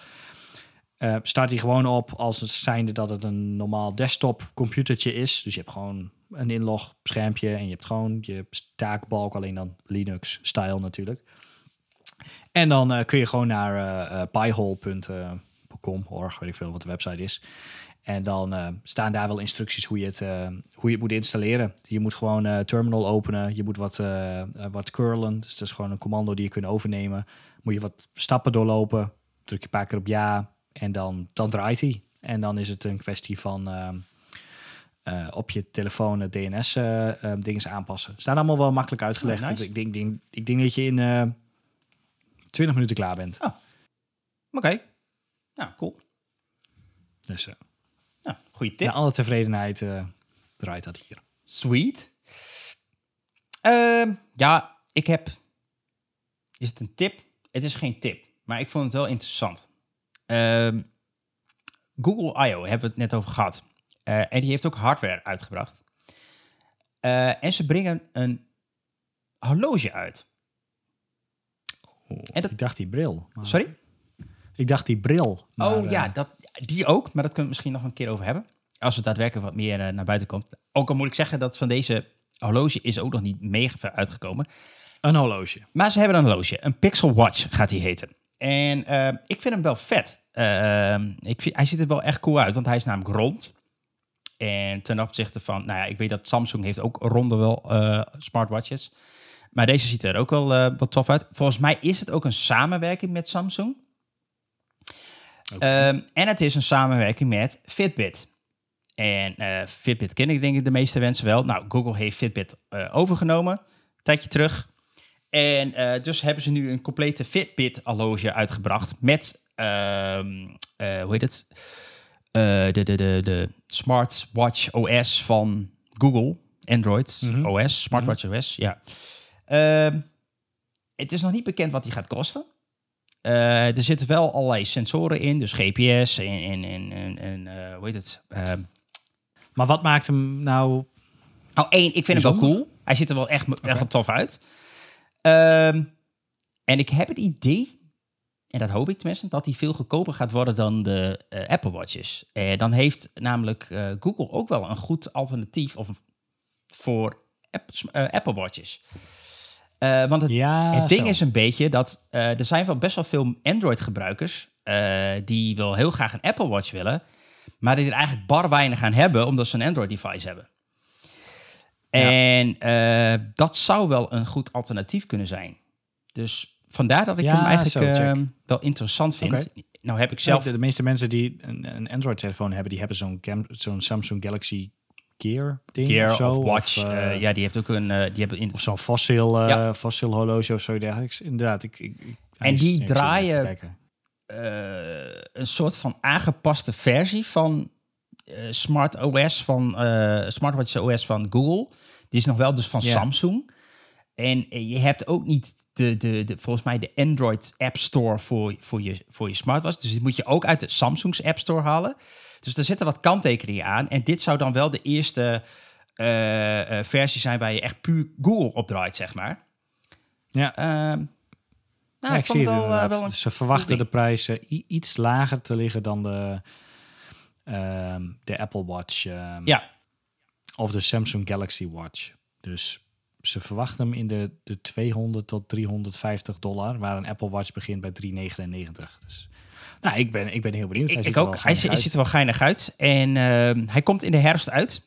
Eh, start die gewoon op als het zijnde dat het een normaal desktop computertje is. Dus je hebt gewoon een inlog schermpje en je hebt gewoon je taakbalk, alleen dan Linux style natuurlijk. En dan eh, kun je gewoon naar eh eh, piehole.com, org, weet ik veel wat de website is. En dan staan daar wel instructies hoe je het, hoe je moet installeren. Je moet gewoon eh terminal openen. Je moet wat, wat curlen. Dus dat is gewoon een commando die je kunt overnemen. Moet je wat stappen doorlopen. Druk je een paar keer op ja. En dan, dan draait hij. En dan is het een kwestie van ehm, eh, op je telefoon het DNS-dingen aanpassen. Staan allemaal wel makkelijk uitgelegd. Oh, nice. ik, denk, denk, ik denk dat je in eh 20 minuten klaar bent. Oké. Nou, cool. Dus eh Nou, goede tip. naar alle tevredenheid eh, draait dat hier. Sweet. Ehm, ja, ik heb... Is het een tip? Het is geen tip, maar ik vond het wel interessant. Ehm, Google I.O. hebben we het net over gehad. Eh, en die heeft ook hardware uitgebracht. Eh, en ze brengen een horloge uit. En dat- Ik dacht die bril. maar- Sorry? Ik dacht die bril. maar, oh eh, ja, dat, die ook, maar dat kunnen we misschien nog een keer over hebben. Als het daadwerkelijk wat meer eh, naar buiten komt. Ook al moet ik zeggen dat van deze horloge is ook nog niet mega ver uitgekomen. Een horloge. Maar ze hebben een horloge. Een Pixel Watch gaat die heten. En eh, ik vind hem wel vet. Eh, ik vind, hij ziet er wel echt cool uit, want hij is namelijk rond. En ten opzichte van, nou ja, ik weet dat Samsung heeft ook ronde wel eh, smartwatches. Maar deze ziet er ook wel eh, wat tof uit. Volgens mij is het ook een samenwerking met Samsung. Ehm, en het is een samenwerking met Fitbit. En eh, Fitbit ken ik denk ik de meeste mensen wel. Nou, Google heeft Fitbit overgenomen. tijdje terug. En eh, dus hebben ze nu een complete Fitbit-horloge uitgebracht met, ehm, eh, hoe heet het? Eh, de, de, de, de Smartwatch OS van Google, Android Mhm. OS, Smartwatch OS, ja. Ehm, het is nog niet bekend wat die gaat kosten. Er zitten wel allerlei sensoren in, dus GPS en, en, en, en, hoe heet het? Ehm, Maar wat maakt hem nou... Oh, één, ik vind hem wel Bijzonder? cool. Hij ziet er wel echt, echt tof uit. Ehm, en ik heb het idee, en dat hoop ik tenminste, dat hij veel goedkoper gaat worden dan de eh, Apple Watches. Eh, dan heeft namelijk eh, Google ook wel een goed alternatief of, voor app, Apple Watches. Want het, Ja, het ding zo. is een beetje dat er zijn wel best wel veel Android-gebruikers die wel heel graag een Apple Watch willen, maar die er eigenlijk bar weinig aan hebben omdat ze een Android-device hebben. Ja. En eh, dat zou wel een goed alternatief kunnen zijn. Dus vandaar dat ik Ja, hem eigenlijk zo, check. eh, wel interessant vind. Nou heb ik Zelf, de, de meeste mensen die een, een Android-telefoon hebben, die hebben zo'n zo'n Samsung Galaxy Gear ding Gear of zo. of Watch, eh, eh, ja, die heeft ook een... die hebben in, Of zo'n fossiel, Ja. fossiel horloge of zo dergelijks. Inderdaad, ik, ik, ik- En die draaien- een soort van aangepaste versie van Smart OS van eh, Smartwatch OS van Google. Die is nog wel dus van. Samsung. En eh, je hebt ook niet de, de, de, volgens mij de Android App Store voor, voor, je, voor je smartwatch. Dus die moet je ook uit de Samsung's App Store halen. Dus er zitten wat kanttekeningen aan. En dit zou dan wel de eerste eh, eh, versie zijn waar je echt puur Google op draait, zeg maar. Ja. Ehm, nou, Ja, ik zie het wel, eh, wel een Ze verwachten de prijzen iets lager te liggen dan de, ehm, de Apple Watch ehm, Ja, of de Samsung Galaxy Watch. Dus ze verwachten hem in de, de 200 tot 350 dollar, waar een Apple Watch begint bij 399. Dus nou, ik ben, ik ben heel benieuwd. Ik, ziet ik ook. Hij, ziet- uit. ziet er wel geinig uit. En ehm, hij komt in de herfst uit.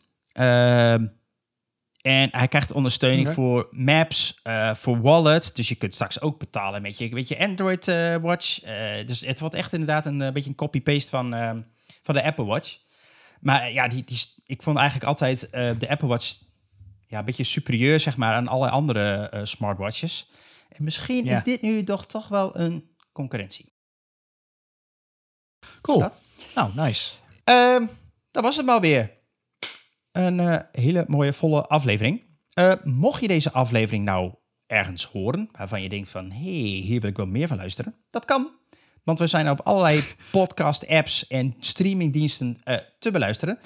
En hij krijgt ondersteuning voor maps, eh, voor wallets. Dus je kunt straks ook betalen met je, met je Android eh, Watch. Eh, dus het wordt echt inderdaad een, beetje een copy-paste van, van de Apple Watch. Maar eh, ja, die, die, ik vond eigenlijk altijd eh, de Apple Watch ja, een beetje superieur zeg maar, aan alle andere eh, smartwatches. En misschien Ja. is dit nu toch, toch wel een concurrentie. Cool. Dat. Nou, nice. Ehm, dat was het maar weer. Een hele mooie, volle aflevering. Mocht je deze aflevering nou ergens horen, waarvan je denkt van, hé, hey, hier wil ik wel meer van luisteren, dat kan. Want we zijn op allerlei podcast-apps en streamingdiensten eh, te beluisteren.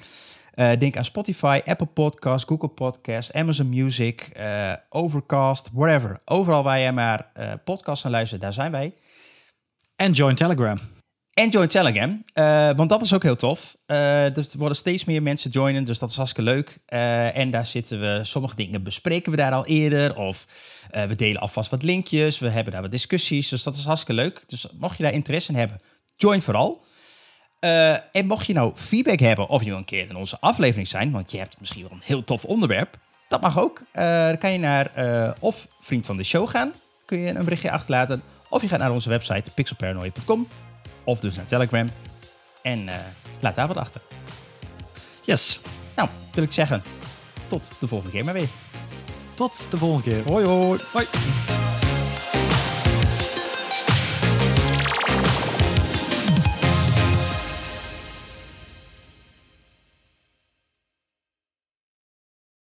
Eh, denk aan Spotify, Apple Podcasts, Google Podcasts, Amazon Music, eh, Overcast, wherever. Overal waar je maar podcasts aan luistert, daar zijn wij. En join Telegram. En join Telegram, eh, want dat is ook heel tof. Eh, er worden steeds meer mensen joinen, dus dat is hartstikke leuk. Eh, en daar zitten we, sommige dingen bespreken we daar al eerder. Of we delen alvast wat linkjes, we hebben daar wat discussies. Dus dat is hartstikke leuk. Dus mocht je daar interesse in hebben, join vooral. En mocht je nou feedback hebben of je wil een keer in onze aflevering zijn, want je hebt misschien wel een heel tof onderwerp, dat mag ook. Dan kan je naar of vriend van de show gaan, kun je een berichtje achterlaten. Of je gaat naar onze website pixelparanoia.com of dus naar Telegram. En eh, laat daar wat achter. Yes. Nou, wil ik zeggen, tot de volgende keer maar weer. Tot de volgende keer. Hoi hoi. Hoi.